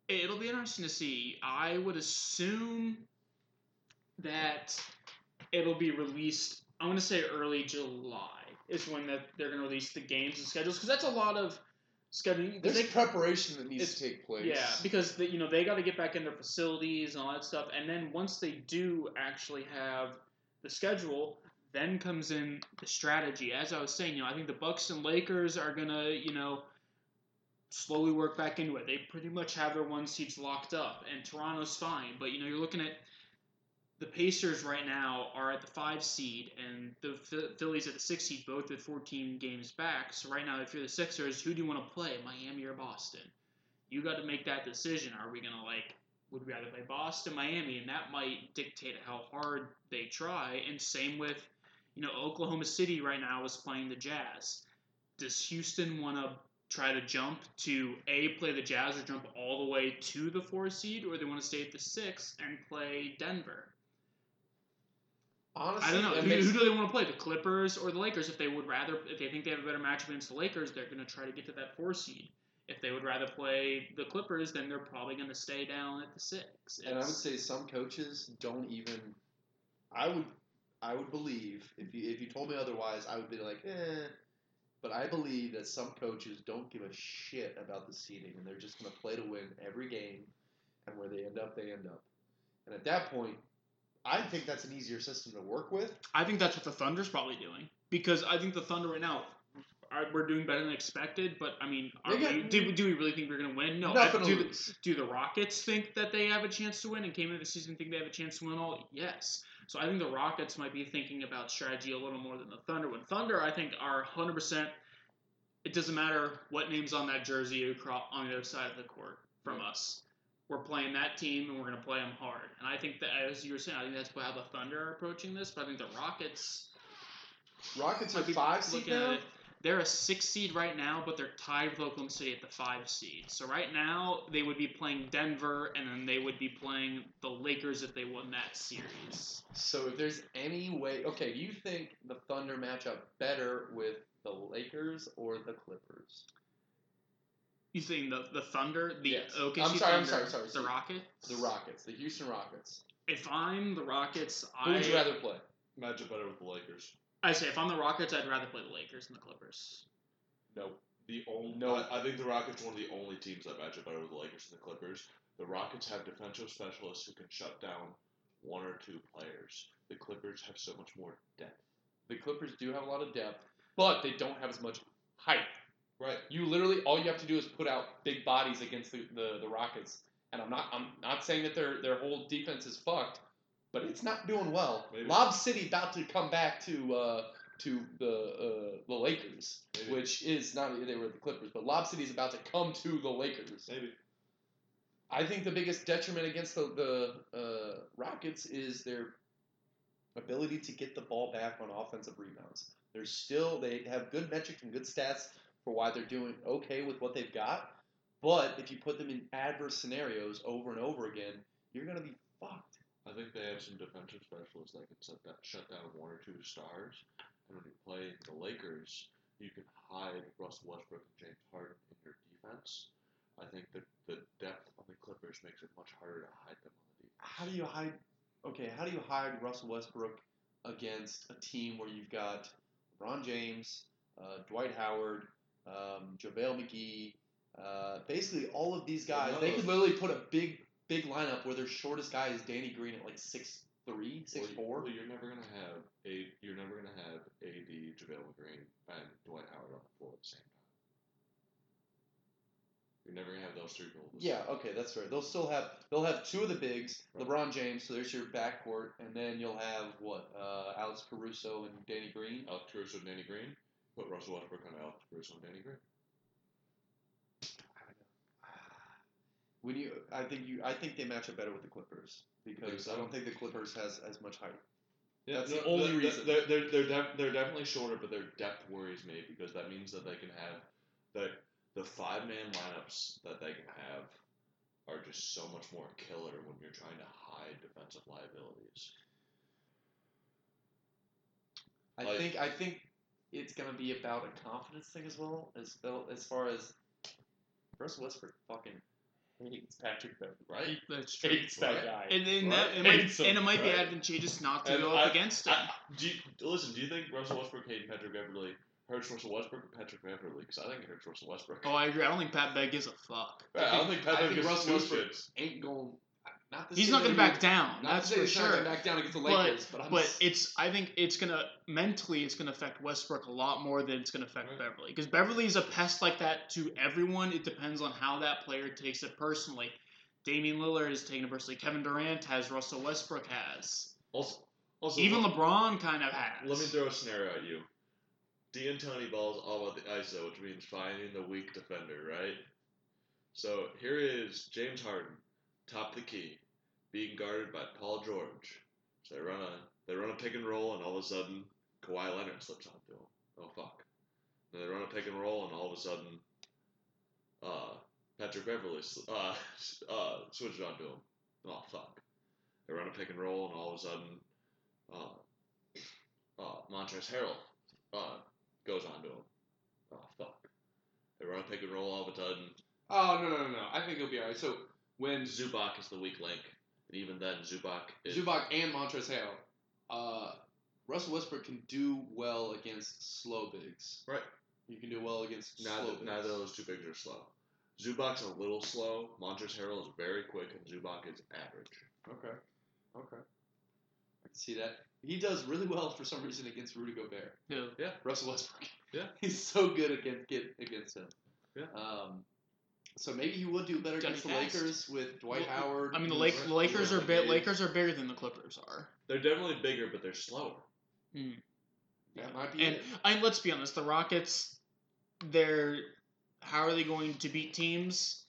it'll be interesting to see. I would assume that it'll be released. I'm gonna say early July is when that they're gonna release the games and schedules because that's a lot of scheduling. There's they- preparation that needs to take place. yeah, because they, you know they got to get back in their facilities and all that stuff, and then once they do actually have the schedule, then comes in the strategy. As I was saying, you know, I think the Bucks and Lakers are gonna, you know, slowly work back into it. They pretty much have their one seats locked up, and Toronto's fine. But you know, you're looking at the Pacers right now are at the five seed, and the Phillies at the six seed, both with 14 games back. So right now, if you're the Sixers, who do you want to play, Miami or Boston? You got to make that decision. Are we gonna like? Would we rather play Boston, Miami, and that might dictate how hard they try. And same with, you know, Oklahoma City right now is playing the Jazz. Does Houston want to try to jump to a play the Jazz or jump all the way to the four seed, or they want to stay at the six and play Denver? Honestly, I don't know. Who, makes- who do they want to play? The Clippers or the Lakers? If they would rather, if they think they have a better matchup against the Lakers, they're going to try to get to that four seed. If they would rather play the Clippers, then they're probably going to stay down at the six. and I would say some coaches don't even. I would, I would believe if you if you told me otherwise, I would be like, eh. But I believe that some coaches don't give a shit about the seeding, and they're just going to play to win every game, and where they end up, they end up. And at that point, I think that's an easier system to work with. I think that's what the Thunder's probably doing because I think the Thunder right now are, we're doing better than expected. But I mean, are we, do, do we really think we're going to win? No. I- do, the, do the Rockets think that they have a chance to win and came into the season think they have a chance to win all? Yes. So I think the Rockets might be thinking about strategy a little more than the Thunder. When Thunder, I think, are 100%. It doesn't matter what name's on that jersey across, on the other side of the court from us. We're playing that team and we're going to play them hard. And I think that, as you were saying, I think that's how the Thunder are approaching this. But I think the Rockets Rockets are five seed now. it. They're a six seed right now, but they're tied with Oklahoma City at the five seed. So right now they would be playing Denver, and then they would be playing the Lakers if they won that series. So if there's any way, okay, do you think the Thunder match up better with the Lakers or the Clippers? You think the the Thunder, the Yes. OKC I'm sorry, I'm Thunder, sorry, sorry, the. Rockets, The Rockets, the Houston Rockets. If I'm the Rockets, Who I would you rather play? Match up better with the Lakers. I say if I'm the Rockets, I'd rather play the Lakers than the Clippers. No. The only No. I, I think the Rockets are one of the only teams that match up better with the Lakers and the Clippers. The Rockets have defensive specialists who can shut down one or two players. The Clippers have so much more depth. The Clippers do have a lot of depth, but they don't have as much height. Right. You literally all you have to do is put out big bodies against the, the, the Rockets. And I'm not I'm not saying that their their whole defense is fucked, but it's not doing well. Maybe. Lob City about to come back to uh, to the uh, the Lakers, Maybe. which is not they were the Clippers, but Lob City is about to come to the Lakers. Maybe. I think the biggest detriment against the, the uh, Rockets is their ability to get the ball back on offensive rebounds. They're still they have good metrics and good stats for why they're doing okay with what they've got. But if you put them in adverse scenarios over and over again, you're gonna be fucked. I think they have some defensive specialists that can set that, shut down one or two stars. And when you play the Lakers, you can hide Russell Westbrook and James Harden in your defense. I think that the depth on the Clippers makes it much harder to hide them on the defense. How do you hide? Okay, how do you hide Russell Westbrook against a team where you've got LeBron James, uh, Dwight Howard, um, JaVale McGee, uh, basically all of these guys, they could literally put a big, big lineup where their shortest guy is Danny Green at like six three, six well, four. Well, you're never gonna have a you're never gonna have AD, JaVale McGreen, and Dwight Howard on the floor at the same time. You're never gonna have those three the Yeah, okay, that's fair. They'll still have they'll have two of the bigs, Right. LeBron James, so there's your backcourt, and then you'll have what uh, Alex Caruso and Danny Green. Alex Caruso and Danny Green. Put Russell Westbrook on Alex Caruso and Danny Green. When you, I think you, I think they match up better with the Clippers because so? I don't think the Clippers has as much height. Yeah, That's no, the only they're, reason. They're they're they're, def- they're definitely shorter, but their depth worries me because that means that they can have the the five man lineups that they can have are just so much more killer when you're trying to hide defensive liabilities. I Like- think I think it's gonna be about a confidence thing as well as well as far as Russell Westbrook fucking hates Patrick Beverley. Right? That's true. Hates that Right. guy. And, Right. that, it might, him, and it might be advantageous not to And go I- up against him. I, do you, listen, do you think Russell Westbrook hating Patrick Beverley hurts Russell Westbrook or Patrick Beverley? Because I think it hurts Russell Westbrook. oh, I agree. I don't think Pat Beck gives a fuck. Right, I don't think Pat I think Beverley gives Russell Westbrook- shits. Ain't going. Not to He's not going to back down. Not That's for he's sure. gonna back down against the But- Lakers, but, I'm But it's I think it's gonna mentally it's gonna affect Westbrook a lot more than it's gonna affect Right. Beverley because Beverley is a pest like that to everyone. It depends on how that player takes it personally. Damian Lillard is taking it personally. Kevin Durant has. Russell Westbrook has. Also, also Even let- LeBron kind of has. Let me throw a scenario at you. D'Antoni balls all about the ISO, which means finding the weak defender, right? So here is James Harden, top of the key, being guarded by Paul George. So they run a they run a pick and roll, and all of a sudden Kawhi Leonard slips onto him. Oh fuck! Then they run a pick and roll, and all of a sudden, uh, Patrick Beverley uh, uh, switches onto him. Oh fuck! They run a pick and roll, and all of a sudden, uh, uh, Montrezl Harrell uh, goes onto him. Oh fuck! They run a pick and roll all of a sudden. oh no no no no. I think he'll be alright. So when Zubac is the weak link, and even then, Zubac is Zubac and Montrezl Harrell, uh, Russell Westbrook can do well against slow bigs. Right. You can do well against slow neither, bigs. neither of those two bigs are slow. Zubac's a little slow. Montrezl Harrell is very quick, and Zubac is average. Okay. Okay. I can see that. He does really well for some reason against Rudy Gobert. Yeah. Yeah. Russell Westbrook. Yeah. He's so good against against him. Yeah. Um, so maybe he would do better Johnny against the Fast. Lakers with Dwight Well, Howard. I mean, the, who's- Lake, the Lakers are big. Lakers are bigger than the Clippers are. They're definitely bigger, but they're slower. Hmm. That might be And it. I mean, let's be honest, the Rockets, they're how are they going to beat teams?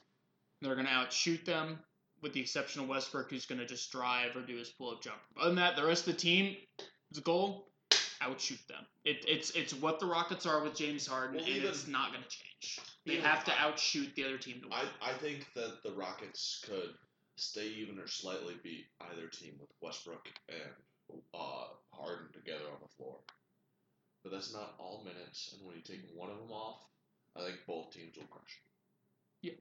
They're going to outshoot them, with the exception of Westbrook, who's going to just drive or do his pull-up jumper. Other than that, the rest of the team, the goal, outshoot them. It, it's it's what the Rockets are with James Harden, Well, and even- it's not going to change. They have to outshoot the other team to win. I, I think that the Rockets could stay even or slightly beat either team with Westbrook and uh, Harden together on the floor. But that's not all minutes, and when you take one of them off, I think both teams will crush. Yeah,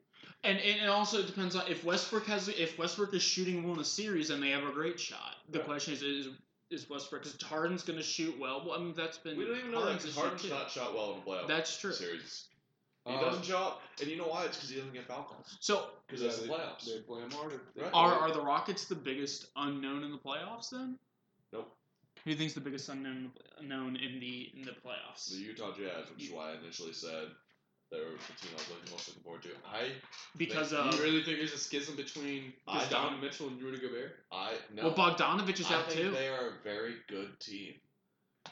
And, and it also depends on if Westbrook has if Westbrook is shooting well in a series and they have a great shot. The Right. question is is is Westbrook because Harden's going to shoot well. Well, I mean that's been We don't even know that Harden's because Harden's not shot well in the playoff That's true. series. He Uh, doesn't shot, and you know why? It's because he doesn't get foul calls. So Because Yeah, it's the playoffs. They play him harder. Right. are are the Rockets the biggest unknown in the playoffs then? Nope. Who do you think's the biggest unknown unknown in the in the playoffs? The Utah Jazz, which is why I initially said they were the team I was looking, most looking forward to. I, Because you really think there's a schism between I Donovan Mitchell and Rudy Gobert? I no. well Bogdanovic is I out think too. they are a very good team,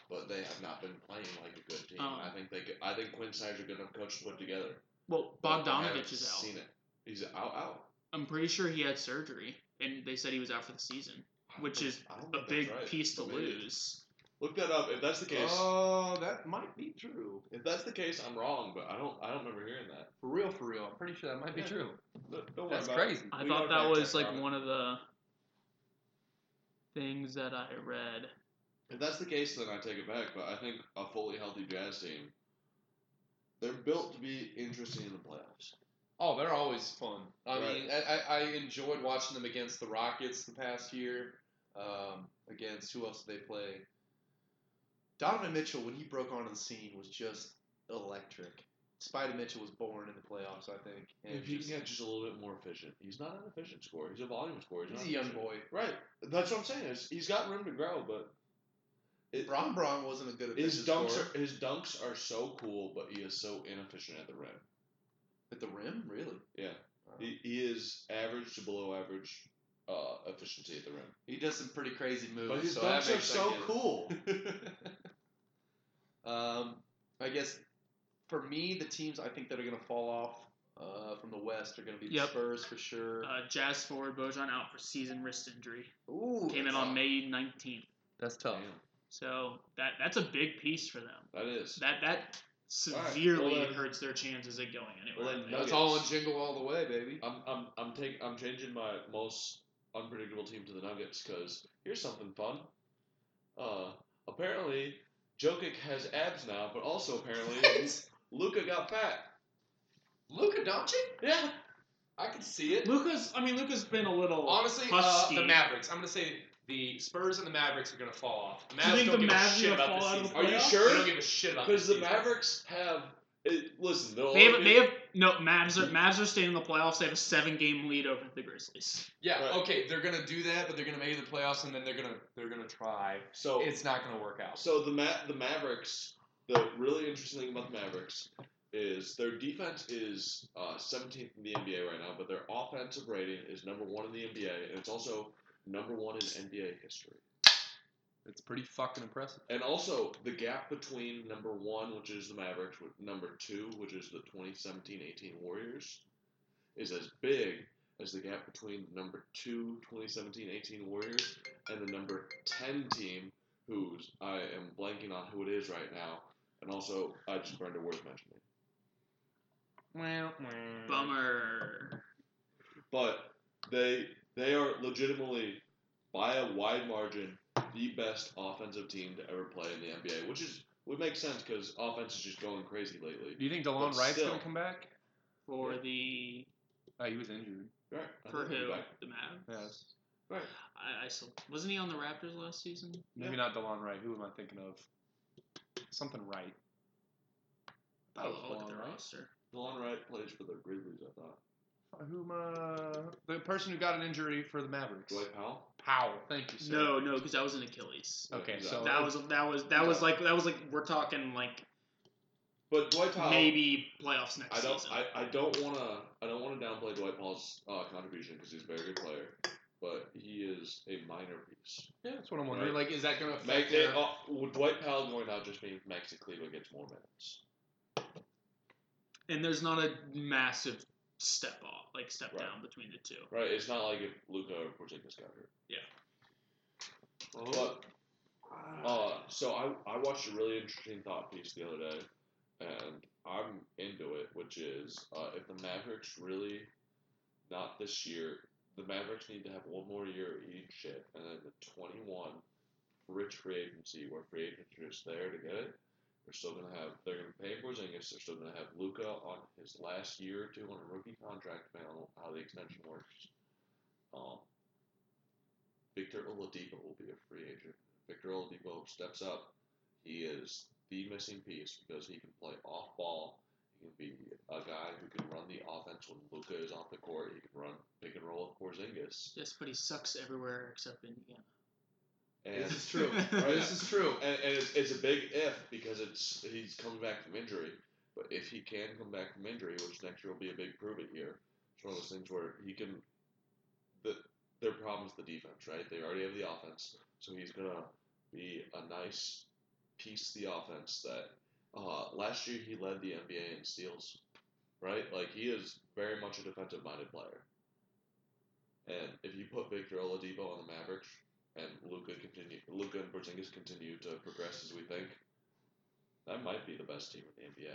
but they have not been playing like a good team. Oh. I think they. I think Quin Snyder's a good enough coach to put together. Well, but I haven't Bogdanovic is out. Seen it? He's out. Out. I'm pretty sure he had surgery, and they said he was out for the season, which think- is a big right, piece to maybe. lose. Look that up. If that's the case, Oh, that might be true. if that's the case, I'm wrong. But I don't. I don't remember hearing that. For real, for real. I'm pretty sure that might be Yeah. true. Don't don't worry That's about crazy. It. I We thought that was like one of the things that I read. If that's the case, then I take it back. But I think a fully healthy Jazz team, they're built to be interesting in the playoffs. Oh, they're always fun. I Right. mean, I, I, I enjoyed watching them against the Rockets the past year. Um, against who else did they play? Donovan Mitchell, when he broke onto the scene, was just electric. Spidey Mitchell was born in the playoffs, I think. And if he just- can get just a little bit more efficient, he's not an efficient scorer. He's a volume scorer. he's not a young efficient. boy. Right. That's what I'm saying. Is he's got room to grow, but it, Bron Bron wasn't a good his dunks scorer. are his dunks are so cool, but he is so inefficient at the rim. at the rim, really. Yeah. Wow. He, he is average to below average uh, efficiency at the rim. He does some pretty crazy moves. But his so dunks are so cool. um, I guess for me, the teams I think that are going to fall off uh, from the West are going to be the Spurs for sure. Uh, Jazz forward Bojan out for season wrist injury. Ooh, Came in on May 19th. That's tough. Damn, So that that's a big piece for them. that is. That that All right, severely well then- hurts their chances of going anywhere. well then I It's all on jingle all the way, baby. I'm I'm I'm taking I'm changing my most unpredictable team to the Nuggets because here's something fun. Uh, apparently Jokic has abs now, but also apparently Luka got fat. Luka Doncic? Yeah. I can see it. Luka's. I mean, Luka's been a little Honestly, uh, husky. the Mavericks. I'm gonna say the Spurs and the Mavericks are gonna fall off. The Do you think don't the give a Mavs shit are gonna about fall this out of the season. Are you playoffs? sure? They don't give a shit about Because the season. Mavericks have. It, listen, they'll They have, only they have no Mavs are Mavs are staying in the playoffs. They have a seven game lead over the Grizzlies. Yeah, Right. okay, they're gonna do that, but they're gonna make the playoffs, and then they're gonna they're gonna try. so It's not gonna work out. So the Ma- the Mavericks, the really interesting thing about the Mavericks is their defense is uh, 17th in the NBA right now, but their offensive rating is number one in the NBA, and it's also number one in NBA history. It's pretty fucking impressive. And also the gap between number one, which is the Mavericks, with number two, which is the 2017-18 Warriors, is as big as the gap between the number two 2017-18 Warriors and the number 10 team, who's I am blanking on who it is right now, and also I just burned a word mentioning. Bummer. But they they are legitimately by a wide margin the best offensive team to ever play in the NBA, which is would make sense because offense is just going crazy lately. Do you think DeLon But Wright's still. gonna come back? For Yeah. the Oh, he was injured. Right. For think he'll who the Mavs. Yes. Right. I, I still wasn't he on the Raptors last season? Maybe not DeLon Wright. Who am I thinking of? Something Wright. I thought it was I'll look at DeLon the Wright. roster. DeLon Wright plays for the Grizzlies, I thought. Who am uh, the person who got an injury for the Mavericks? Dwight Powell. Powell. Thank you, sir. No, no, because that was an Achilles. Okay, so That was that was that was like that was like we're talking like But Dwight Powell. maybe playoffs next I don't. season. I, I don't want to. I don't want to downplay Dwight Powell's uh, contribution because he's a very good player, but he is a minor piece. yeah, that's what I'm wondering. Right. Like, is that gonna Make affect? it, their- uh, with Dwight Powell going out just means Maxi Kleber gets more minutes. and there's not a massive step off, like step Right. down between the two. Right? It's not like if Luka or Porzingis got hurt. Yeah. But uh, so I I watched a really interesting thought piece the other day, and I'm into it, which is uh, if the Mavericks really not this year, the Mavericks need to have one more year of eating shit, and then the 21 rich free agency where free agents are just there to get it. They're still gonna have they're gonna pay Porzingis. They're still gonna have Luka on his last year or two on a rookie contract, depending on how the extension works. Um, Victor Oladipo will be a free agent. Victor Oladipo steps up. He is the missing piece because he can play off ball. He can be a guy who can run the offense when Luka is off the court. He can run pick and roll with Porzingis. Yes, but he sucks everywhere except Indiana. And This is true. Right. This is true. and, and it's, it's a big if because it's he's coming back from injury. But if he can come back from injury, which next year will be a big prove it year, it's one of those things where he can. The their problem is the defense, right? They already have the offense, so he's gonna be a nice piece the offense. That uh, last year he led the NBA in steals, right? Like he is very much a defensive minded player. And if you put Victor Oladipo on the Mavericks, and Luka continue, Luka and Porzingis continue to progress as we think, that might be the best team in the NBA.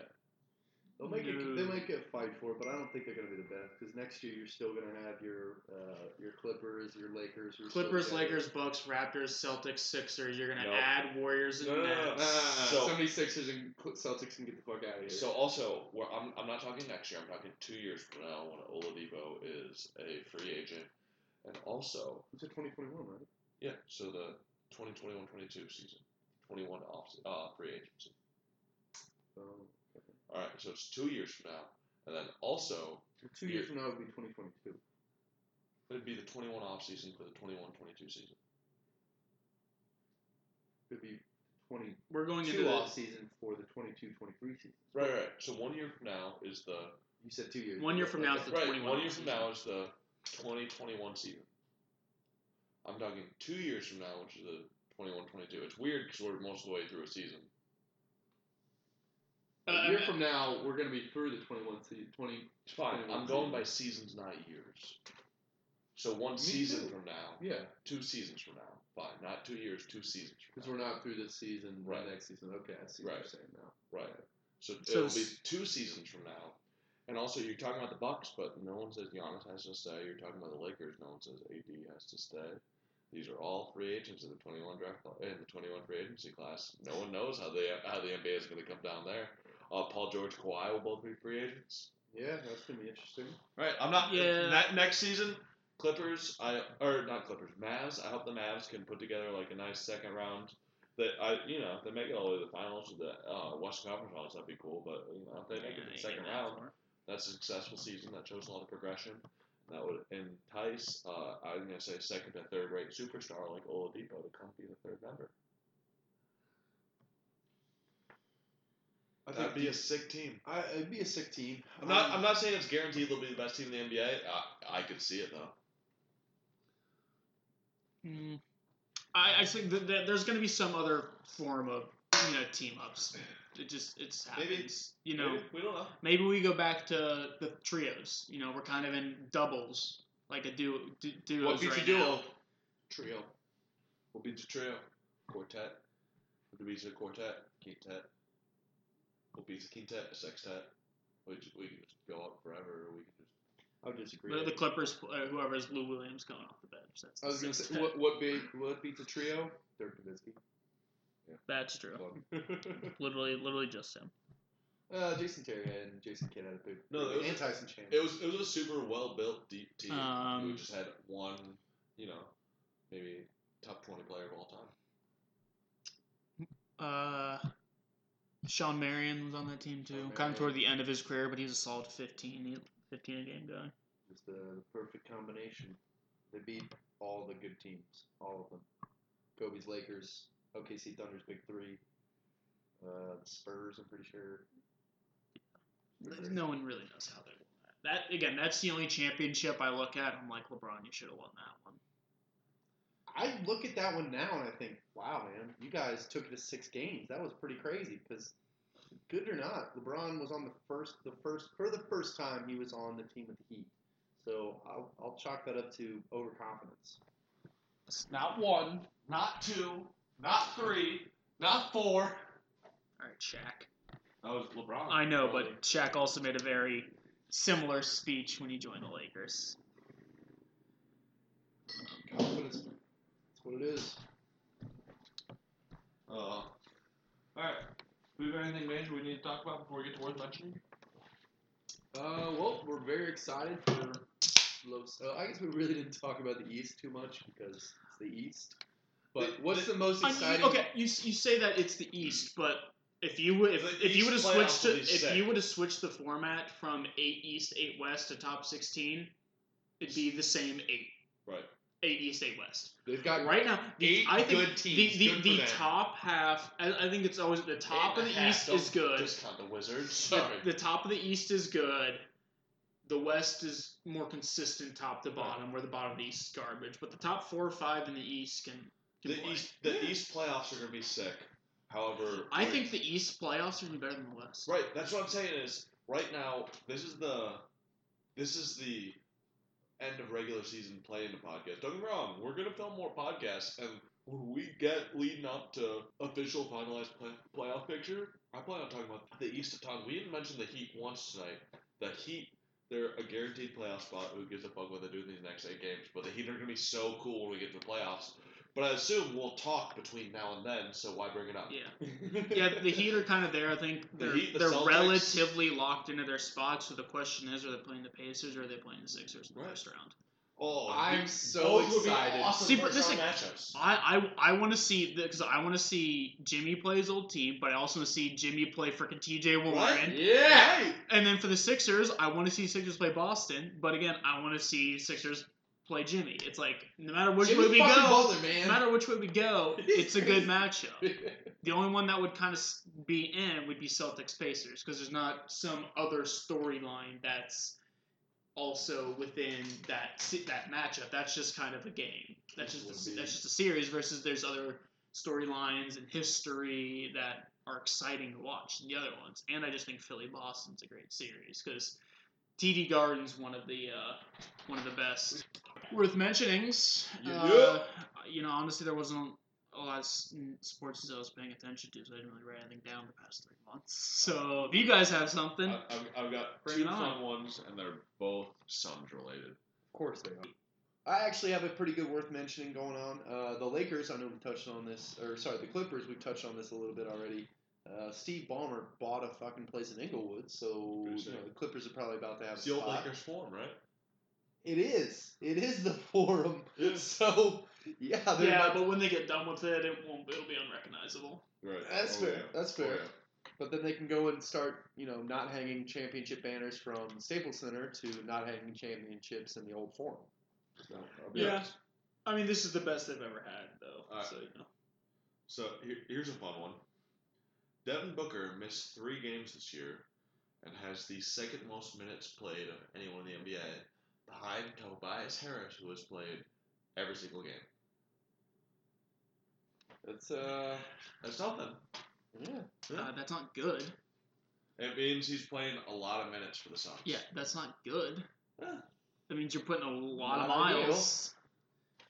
They'll make it, they might get a fight for it, but I don't think they're going to be the best because next year you're still going to have your uh, your Clippers, your Lakers, your Clippers, Lakers, Bucks, Raptors, Celtics, Sixers. You're gonna Nope. add Warriors and No, no, no, no. Nets. So- 76ers and Celtics can get the fuck out of here. So also, we're, I'm, I'm not talking next year. I'm talking two years from now when Oladipo is a free agent, and also It's a 2021, right? Yeah, so the 2021-22 season, 21 off uh, free agency. So All right, so it's two years from now, and then also two years from now would be 2022. it'd be the 21 off season for the 21-22 season. Could be 22 We're going into the, off season for the 22-23 season. Right, right. So one year from now is the You said two years. One year from now is the right. 21 One year from now is the 2021 season. I'm talking two years from now, which is the 21-22. It's weird because we're most of the way through a season. a year from now, we're gonna be through the 21 season. 20. It's fine. 21 I'm going by seasons, not years. So one Me season too. from now, Yeah, two seasons from now, fine, not two years, two seasons. From because we're not through this season. the Right. Next season. Okay, I see what Right. you're saying now. Right. So, So it'll be two seasons from now. And also, you're talking about the Bucks, but no one says Giannis has to stay. You're talking about the Lakers. No one says AD has to stay. These are all free agents in the 21 draft in the 21 free agency class. No one knows how the how the NBA is going to come down there. Uh, Paul George, Kawhi will both be free agents. Yeah, that's gonna be interesting. Right. I'm not. Yeah. That next season, Clippers. I or not Clippers. Mavs. I hope the Mavs can put together like a nice second round. That I, you know, if they make it all the way to the finals of the uh, Western Conference Finals, that'd be cool. But you know, if they make it to the second round, that's a successful season. That shows a lot of progression. That would entice, uh, I'm gonna say, second to third rate superstar like Oladipo to come be the third member. I That'd think be a sick team. I, it'd be a sick team. I'm not. Um, I'm not saying it's guaranteed they'll be the best team in the NBA. I, I could see it though. Mm. I, I think that, that there's going to be some other form of you know team ups. It just it's happens. Maybe. you know, Maybe. we don't know. maybe we go back to the trios. You know, we're kind of in doubles, like a duo. Du- duos What beats right a duo? now. Trio. We'll beat the trio, quartet. We'll beat the quartet, quintet. We'll beat the quintet, a sextet. We just, we can just go up forever. Or we can just. I would disagree. The, the Clippers, uh, whoever is Lou Williams going off the bench. That's I was the gonna say, what what beat what beats a trio? Dirk Nowitzki. That's true. Literally, literally just him. uh, Jason Terry and Jason Kidd had a big. No, it was- and Tyson Chandler. It was it was a super well built deep team. Um, who just had one, you know, maybe top twenty player of all time. Uh, Shawn Marion was on that team too. Shawn kind of toward the end of his career, but he's a solid 15, 15 a game guy. It's the, the perfect combination. They beat all the good teams, all of them. Kobe's Lakers, OKC Thunder's big three, uh, the Spurs. I'm pretty sure. No one really knows how they won that. That again, that's the only championship I look at. I'm like LeBron, you should have won that one. I look at that one now and I think, wow, man, you guys took it to six games. That was pretty crazy because, good or not, LeBron was on the first, the first for the first time he was on the team with the Heat. So I'll, I'll chalk that up to overconfidence. It's not one, not two, not three, not four. All right, Shaq. That was LeBron. I know, but Shaq also made a very similar speech when he joined the Lakers. Confidence. That's what it is. Uh, all right. Do we have anything major we need to talk about before we get to worth mentioning? Uh, well, we're very excited for Los. Uh, I guess we really didn't talk about the East too much because it's the East. But what's the- the, most I mean, exciting? okay, you, you say that it's the East, but if you would if, The if you would have switched to if you would have switched the format from eight East, eight West to top sixteen, it'd be the same eight. Right. Eight East, eight West. They've got Right now, the, eight I think good teams. the the, the top half. I, I think it's always the top Eight of the. East is good. Discount the Wizards. The, Sorry. the top of the East is good. The West is more consistent top to bottom, where the bottom of the East is garbage. But the top four or five in the East can. Can The play. East, the East playoffs are gonna be sick. However, I think the East playoffs are gonna be better than the West. right. That's what I'm saying is right now. This is the this is the end of regular season play in the podcast. Don't get me wrong. We're gonna film more podcasts, and when we get leading up to official finalized play, playoff picture, I plan on talking about the East a ton. We didn't mention the Heat once tonight. The Heat. They're a guaranteed playoff spot. Who gives a fuck what they do in these next eight games? But the Heat are going to be so cool when we get to the playoffs. But I assume we'll talk between now and then, so why bring it up? Yeah, yeah. The Heat are kind of there. I think they're Heat, the they're Celtics. relatively locked into their spots. So the question is, are they playing the Pacers or are they playing the Sixers in the Right. first round? Oh, I'm these- so those would be excited. awesome See, but first this round thing- matchups. I I, I want to see because I want to see Jimmy play his old team, but I also want to see Jimmy play freaking T.J. Warren. Right? yeah. And then for the Sixers, I want to see Sixers play Boston, but again, I want to see Sixers play Jimmy. It's like no matter which way we go, Butler, no matter which way we go, it's a good matchup. The only one that would kind of be in would be Celtics Pacers because there's not some other storyline that's also within that that matchup. That's just kind of a game. That's just a, that's just a series versus there's other storylines and history that are exciting to watch in the other ones. And I just think Philly Boston's a great series because TD Garden's one of the uh, one of the best. Worth mentionings. Yeah. Uh, you know, honestly, there wasn't a lot of s- sports I was paying attention to, so I didn't really write anything down the past three months. So if you guys have something, I, I've, I've got Bring two on. fun ones, and they're both Suns related. Of course they are. I actually have a pretty good worth mentioning going on. Uh, the Lakers, I know we touched on this, or sorry, the Clippers, we've touched on this a little bit already. Uh, Steve Ballmer bought a fucking place in Inglewood, so you know, the Clippers are probably about to have It's a the old spot. Lakers form, right? It is. It is the forum. Yeah. So yeah, they're yeah, about but when they get done with it, it won't. It'll be unrecognizable. Right. That's Oh, fair. yeah. That's Oh, fair. yeah. But then they can go and start, you know, not hanging championship banners from Staples Center to not hanging championships in the old forum. No, I'll Yeah. honest. I mean, this is the best they've ever had, though. Alright. So you know. So here, here's a fun one. Devin Booker missed three games this year and has the second most minutes played of anyone in the NBA, behind Tobias Harris, who has played every single game. That's uh, That's nothing. yeah. Yeah. Uh, that's not good. It means he's playing a lot of minutes for the Suns. Yeah, that's not good. Yeah. That means you're putting a lot of Not ideal. miles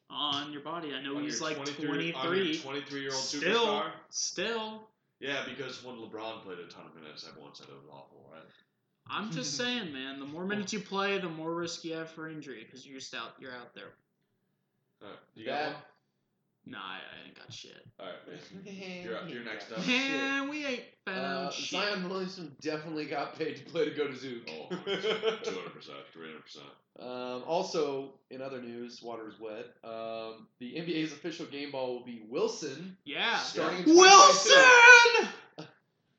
on your body. I know On he's like 23 23. 23 year old Still, superstar. still. Yeah, because when LeBron played a ton of minutes, everyone said it was awful, right? I'm just saying, man. The more minutes you play, the more risk you have for injury because you're just out. You're out there. All right, you got That- one? Nah, I, I ain't got shit. All right, Mason. You're up. You're next up. Man, we ain't found Uh, shit. Zion Williamson definitely got paid to play to go to Zook. Oh, 200%, 300%. Um, also, in other news, water is wet. Um, the NBA's official game ball will be Wilson, Yeah. starting in 2022, Wilson.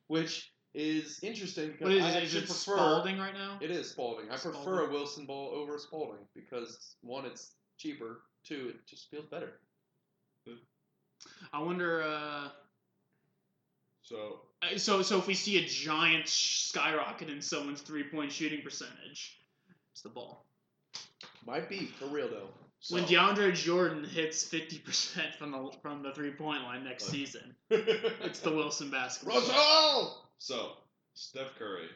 which is interesting because What is I it? Is actually it prefer. Spalding right now? It is Spalding. I prefer Spalding. a Wilson ball over a Spalding because one, it's cheaper. Two, it just feels better. I wonder. Uh, So, uh, so, so if we see a giant skyrocket in someone's three-point shooting percentage, it's the ball. Might be for real though. so when DeAndre Jordan hits fifty percent from the from the three-point line next Uh, season, it's the Wilson basketball. Russell. So, Steph Curry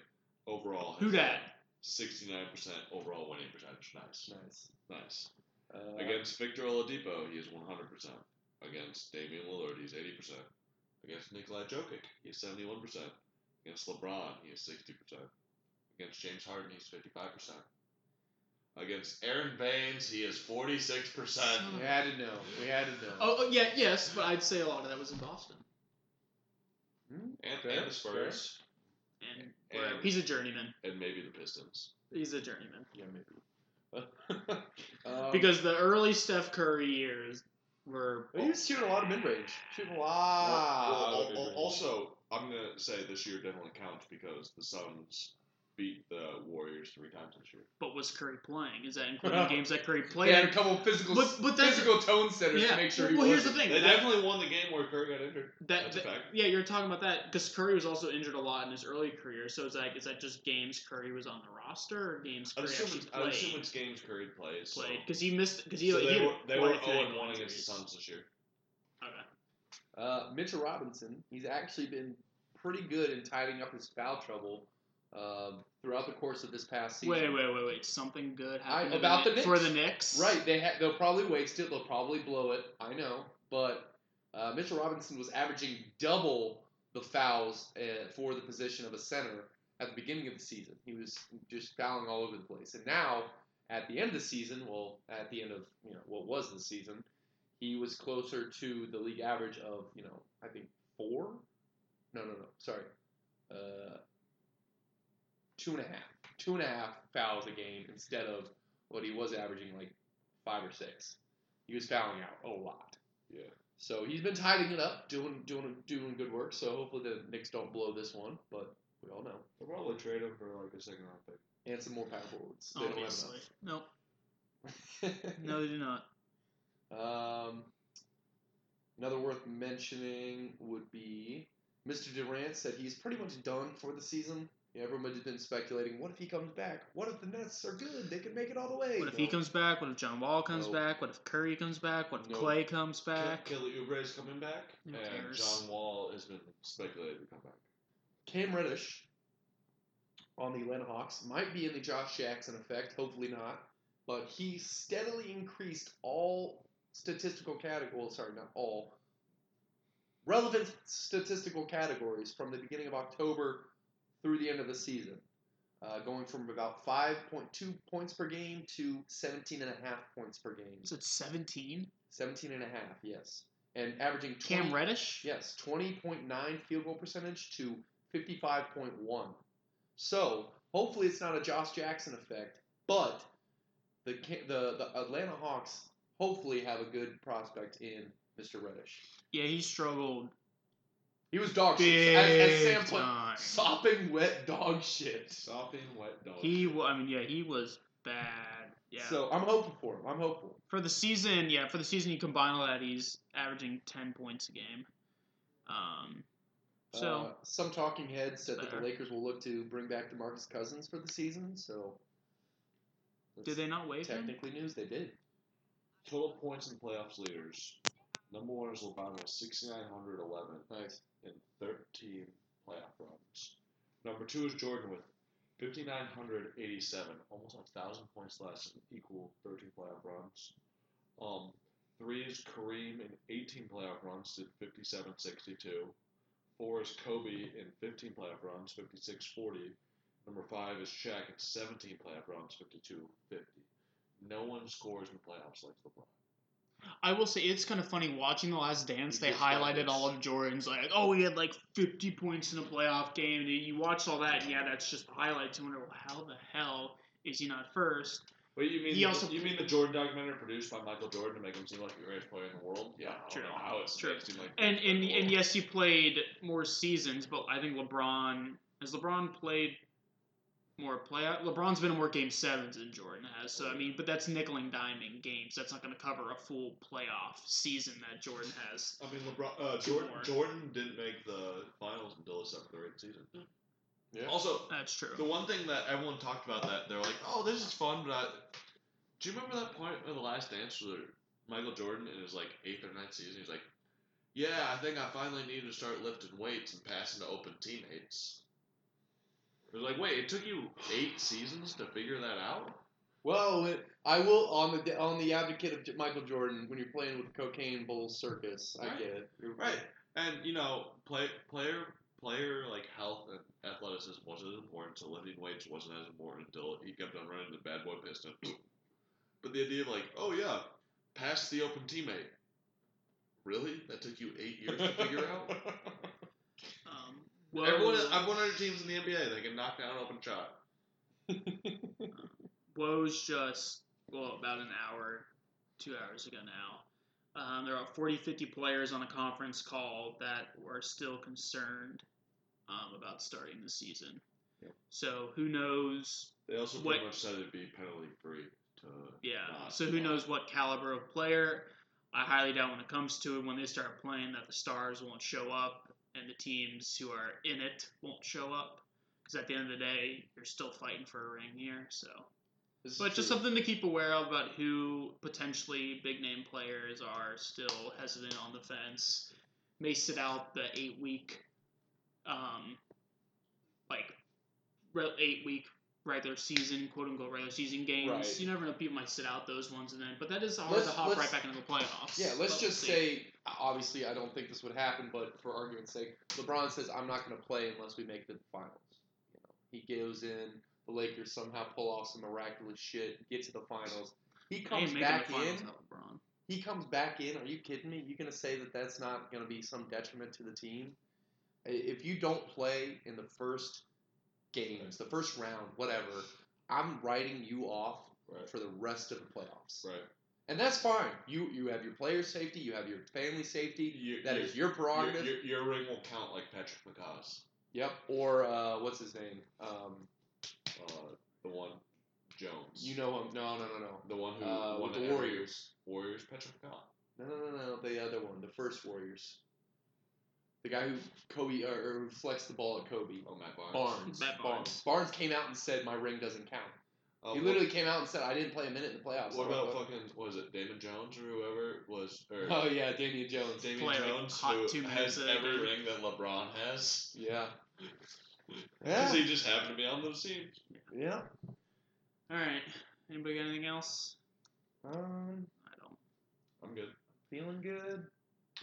overall Who has dat? 69% overall winning percentage. Nice. Nice. Nice. Uh, Against Victor Oladipo, he is 100%. Against Damian Lillard, he's 80%. Against Nikolai Jokic, he is 71%. Against LeBron, he is 60%. Against James Harden, he's 55%. Against Aron Baynes, he is 46%. we had to know. We had to know. Oh, oh, yeah, yes, but I'd say a lot of that was in Boston. Hmm? And, Fair, and the Spurs. And And- he's a journeyman. And maybe the Pistons. He's a journeyman. Yeah, maybe. um, Because the early Steph Curry years were he was shooting a lot of mid range. Shooting a lot. well, of al- mid-range. also, I'm going to say this year definitely counts because the Suns beat the Warriors three times this year. But was Curry playing? Is that including games that Curry played? they played? had a couple physical, But- but physical tone setters yeah. to make sure well, he well, here's the thing. They that- definitely won the game where Curry got injured. that, That's a that- fact. yeah, you're talking about that because Curry was also injured a lot in his early career. So it's like, is that just games Curry was on the roster or games I Curry assume, actually it's, I assume it's games Curry plays. Played because he missed because he, So he they had were, they were 0 ankle 1 against the injuries. Suns this year. Okay. Uh, Mitchell Robinson, he's actually been pretty good in tidying up his foul trouble um, throughout the course of this past season. Wait, wait, wait, wait. Something good happened to about the Knicks- for the Knicks. Right, they ha- they'll probably waste it. They'll probably blow it. I know, but uh, Mitchell Robinson was averaging double the fouls uh, for the position of a center at the beginning of the season. He was just fouling all over the place, and now at the end of the season, well, at the end of you know what was the season, he was closer to the league average of you know I think four. No, no, no. Sorry, uh, two and a half. Two and a half fouls a game instead of what he was averaging like five or six. He was fouling out a lot. Yeah. So he's been tidying it up, doing doing doing good work. So hopefully the Knicks don't blow this one, but we all know. They'll probably trade him for like a second round pick. And some more power forwards. They don't have Obviously. Nope. No, they do not. Um, another worth mentioning would be Mr. Durant said he's pretty much done for the season. Yeah, everybody's been speculating. What if he comes back? What if the Nets are good? They can make it all the way. What if he comes back? What if John Wall comes No. back? What if Curry comes back? What if No. Clay comes back? Kelly Oubre is coming back, Who and cares? John Wall has been speculated to come back. Cam Reddish on the Atlanta Hawks. Might be in the Josh Jackson effect, hopefully not. But he steadily increased all statistical categories. Sorry, not all. Relevant statistical categories from the beginning of October through the end of the season, uh, going from about 5.2 points per game to 17 and a half points per game. So it's 17. 17 and a half, yes. And averaging 20, Cam Reddish. Yes, 20.9 field goal percentage to 55.1. So, hopefully it's not a Josh Jackson effect, but the the the Atlanta Hawks hopefully have a good prospect in Mr. Reddish. Yeah, he struggled He was dog shit. big As, as Sam put, time. sopping wet dog shit. Sopping wet dog. He, shit. I mean, yeah, he was bad. Yeah. So I'm hopeful for him. I'm hopeful. for the season, yeah, for the season, you combine all that, he's averaging 10 points a game. Um, so uh, some talking heads said that the Lakers will look to bring back DeMarcus Cousins for the season. So did they not waive him? technically news they did. Total points in playoffs leaders. Number one is LeBron with 6,911 Nice. in 13 playoff runs. Number two is Jordan with 5,987, almost a thousand points less and equal 13 playoff runs. Um, three is Kareem in 18 playoff runs, did 57.62. Four is Kobe in 15 playoff runs, 56.40. Number five is Shaq in 17 playoff runs, 52.50. No one scores in the playoffs like LeBron. I will say it's kind of funny watching The Last Dance. They highlighted all of Jordan's like, oh, he had like 50 points in a playoff game. And you watch all that, and yeah, that's just the highlights. You wonder, well, how the hell is he not first? Wait, you mean He the, also- you mean the Jordan documentary produced by Michael Jordan to make him seem like the greatest player in the world? Yeah, True. how it's True. like And and and yes, he played more seasons, but I think LeBron has LeBron played more play. LeBron's been in more game sevens than Jordan has. So I mean, but that's nickel and diming games. That's not going to cover a full playoff season that Jordan has. in the world. I mean, LeBron, uh, Jordan, more. Jordan didn't make the finals until his seventh or eighth season. Yeah. Also, That's true. the one thing that everyone talked about that they're like, "Oh, this is fun," but I, do you remember that point in the Last Dance where Michael Jordan in his like eighth or ninth season, he's like, "Yeah, I think I finally need to start lifting weights and passing to open teammates." It was like, wait, it took you eight seasons to figure that out? Well, it, I will on the on the advocate of Michael Jordan when you're playing with cocaine bull circus. I Right. get it. You're- Right. And you know, play, player player like health and athleticism wasn't as important, so lifting weights wasn't as important until he kept on running the bad boy piston. but the idea of like, oh yeah, pass the open teammate. Really? That took you eight years to figure out? Well, Everyone, I've won other teams in the NBA. They can knock down an open shot. Woj just well about an hour, two hours ago now. Um, there are 40, 50 players on a conference call that were still concerned um, about starting the season. So who knows? They also What- pretty much said it'd be penalty free to. Yeah. So who knows what caliber of player? I highly doubt when it comes to it, when they start playing, that the stars won't show up and the teams who are in it won't show up. Because at the end of the day, you're still fighting for a ring here. So. This But just something to keep aware of about who potentially big name players are still hesitant on the fence. May sit out the eight week, um, like eight week regular season, quote unquote regular season games. Right. You never know; people might sit out those ones, and then but that is hard Let's- to hop right back into the playoffs. Yeah, let's But we'll just say, obviously, I don't think this would happen, but for argument's sake, LeBron says, I'm not going to play unless we make the finals. You know, he goes in, the Lakers somehow pull off some miraculous shit, get to the finals. He comes back in. LeBron. He comes back in. Are you kidding me? You're going to say that that's not going to be some detriment to the team? If you don't play in the first games, the first round, whatever, I'm writing you off Right. for the rest of the playoffs. Right. And that's fine. You you have your player safety, you have your family safety. You, That you- is your prerogative. Your, your, your ring will count like Patrick McCaw's. Yep. Or uh, what's his name? Um, Uh, the one, Jones. you know him? No, no, no, no. the one who Uh, won the Warriors. Warriors, Patrick McCaw. No, no, no, no. The other one, the first Warriors. The guy who Kobe or, or who flexed the ball at Kobe. Oh, Matt Barnes. Barnes. Matt Barnes. Barnes. Barnes came out and said my ring doesn't count. Uh, he what- literally came out and said I didn't play a minute in the playoffs. What about fucking was it Damon Jones or whoever was or Oh yeah, Damian Jones. Damian Play, like, Jones, hot who has minutes every ring that LeBron has. Yeah. Because Yeah. he just happened to be on those teams. Yeah. All right. Anybody got anything else? Um, I don't. I'm good. feeling good.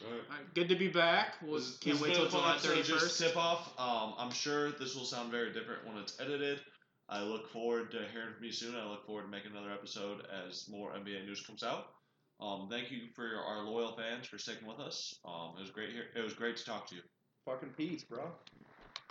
All right. All right, good to be back. We'll, This- can't this wait has till been a July episode, thirty Just first. tip off. Um, I'm sure this will sound very different when it's edited. I look forward to hearing from you soon. I look forward to making another episode as more NBA news comes out. Um, thank you for your, our loyal fans for sticking with us. Um, it was great here. It was great to talk to you. Fucking peace, bro.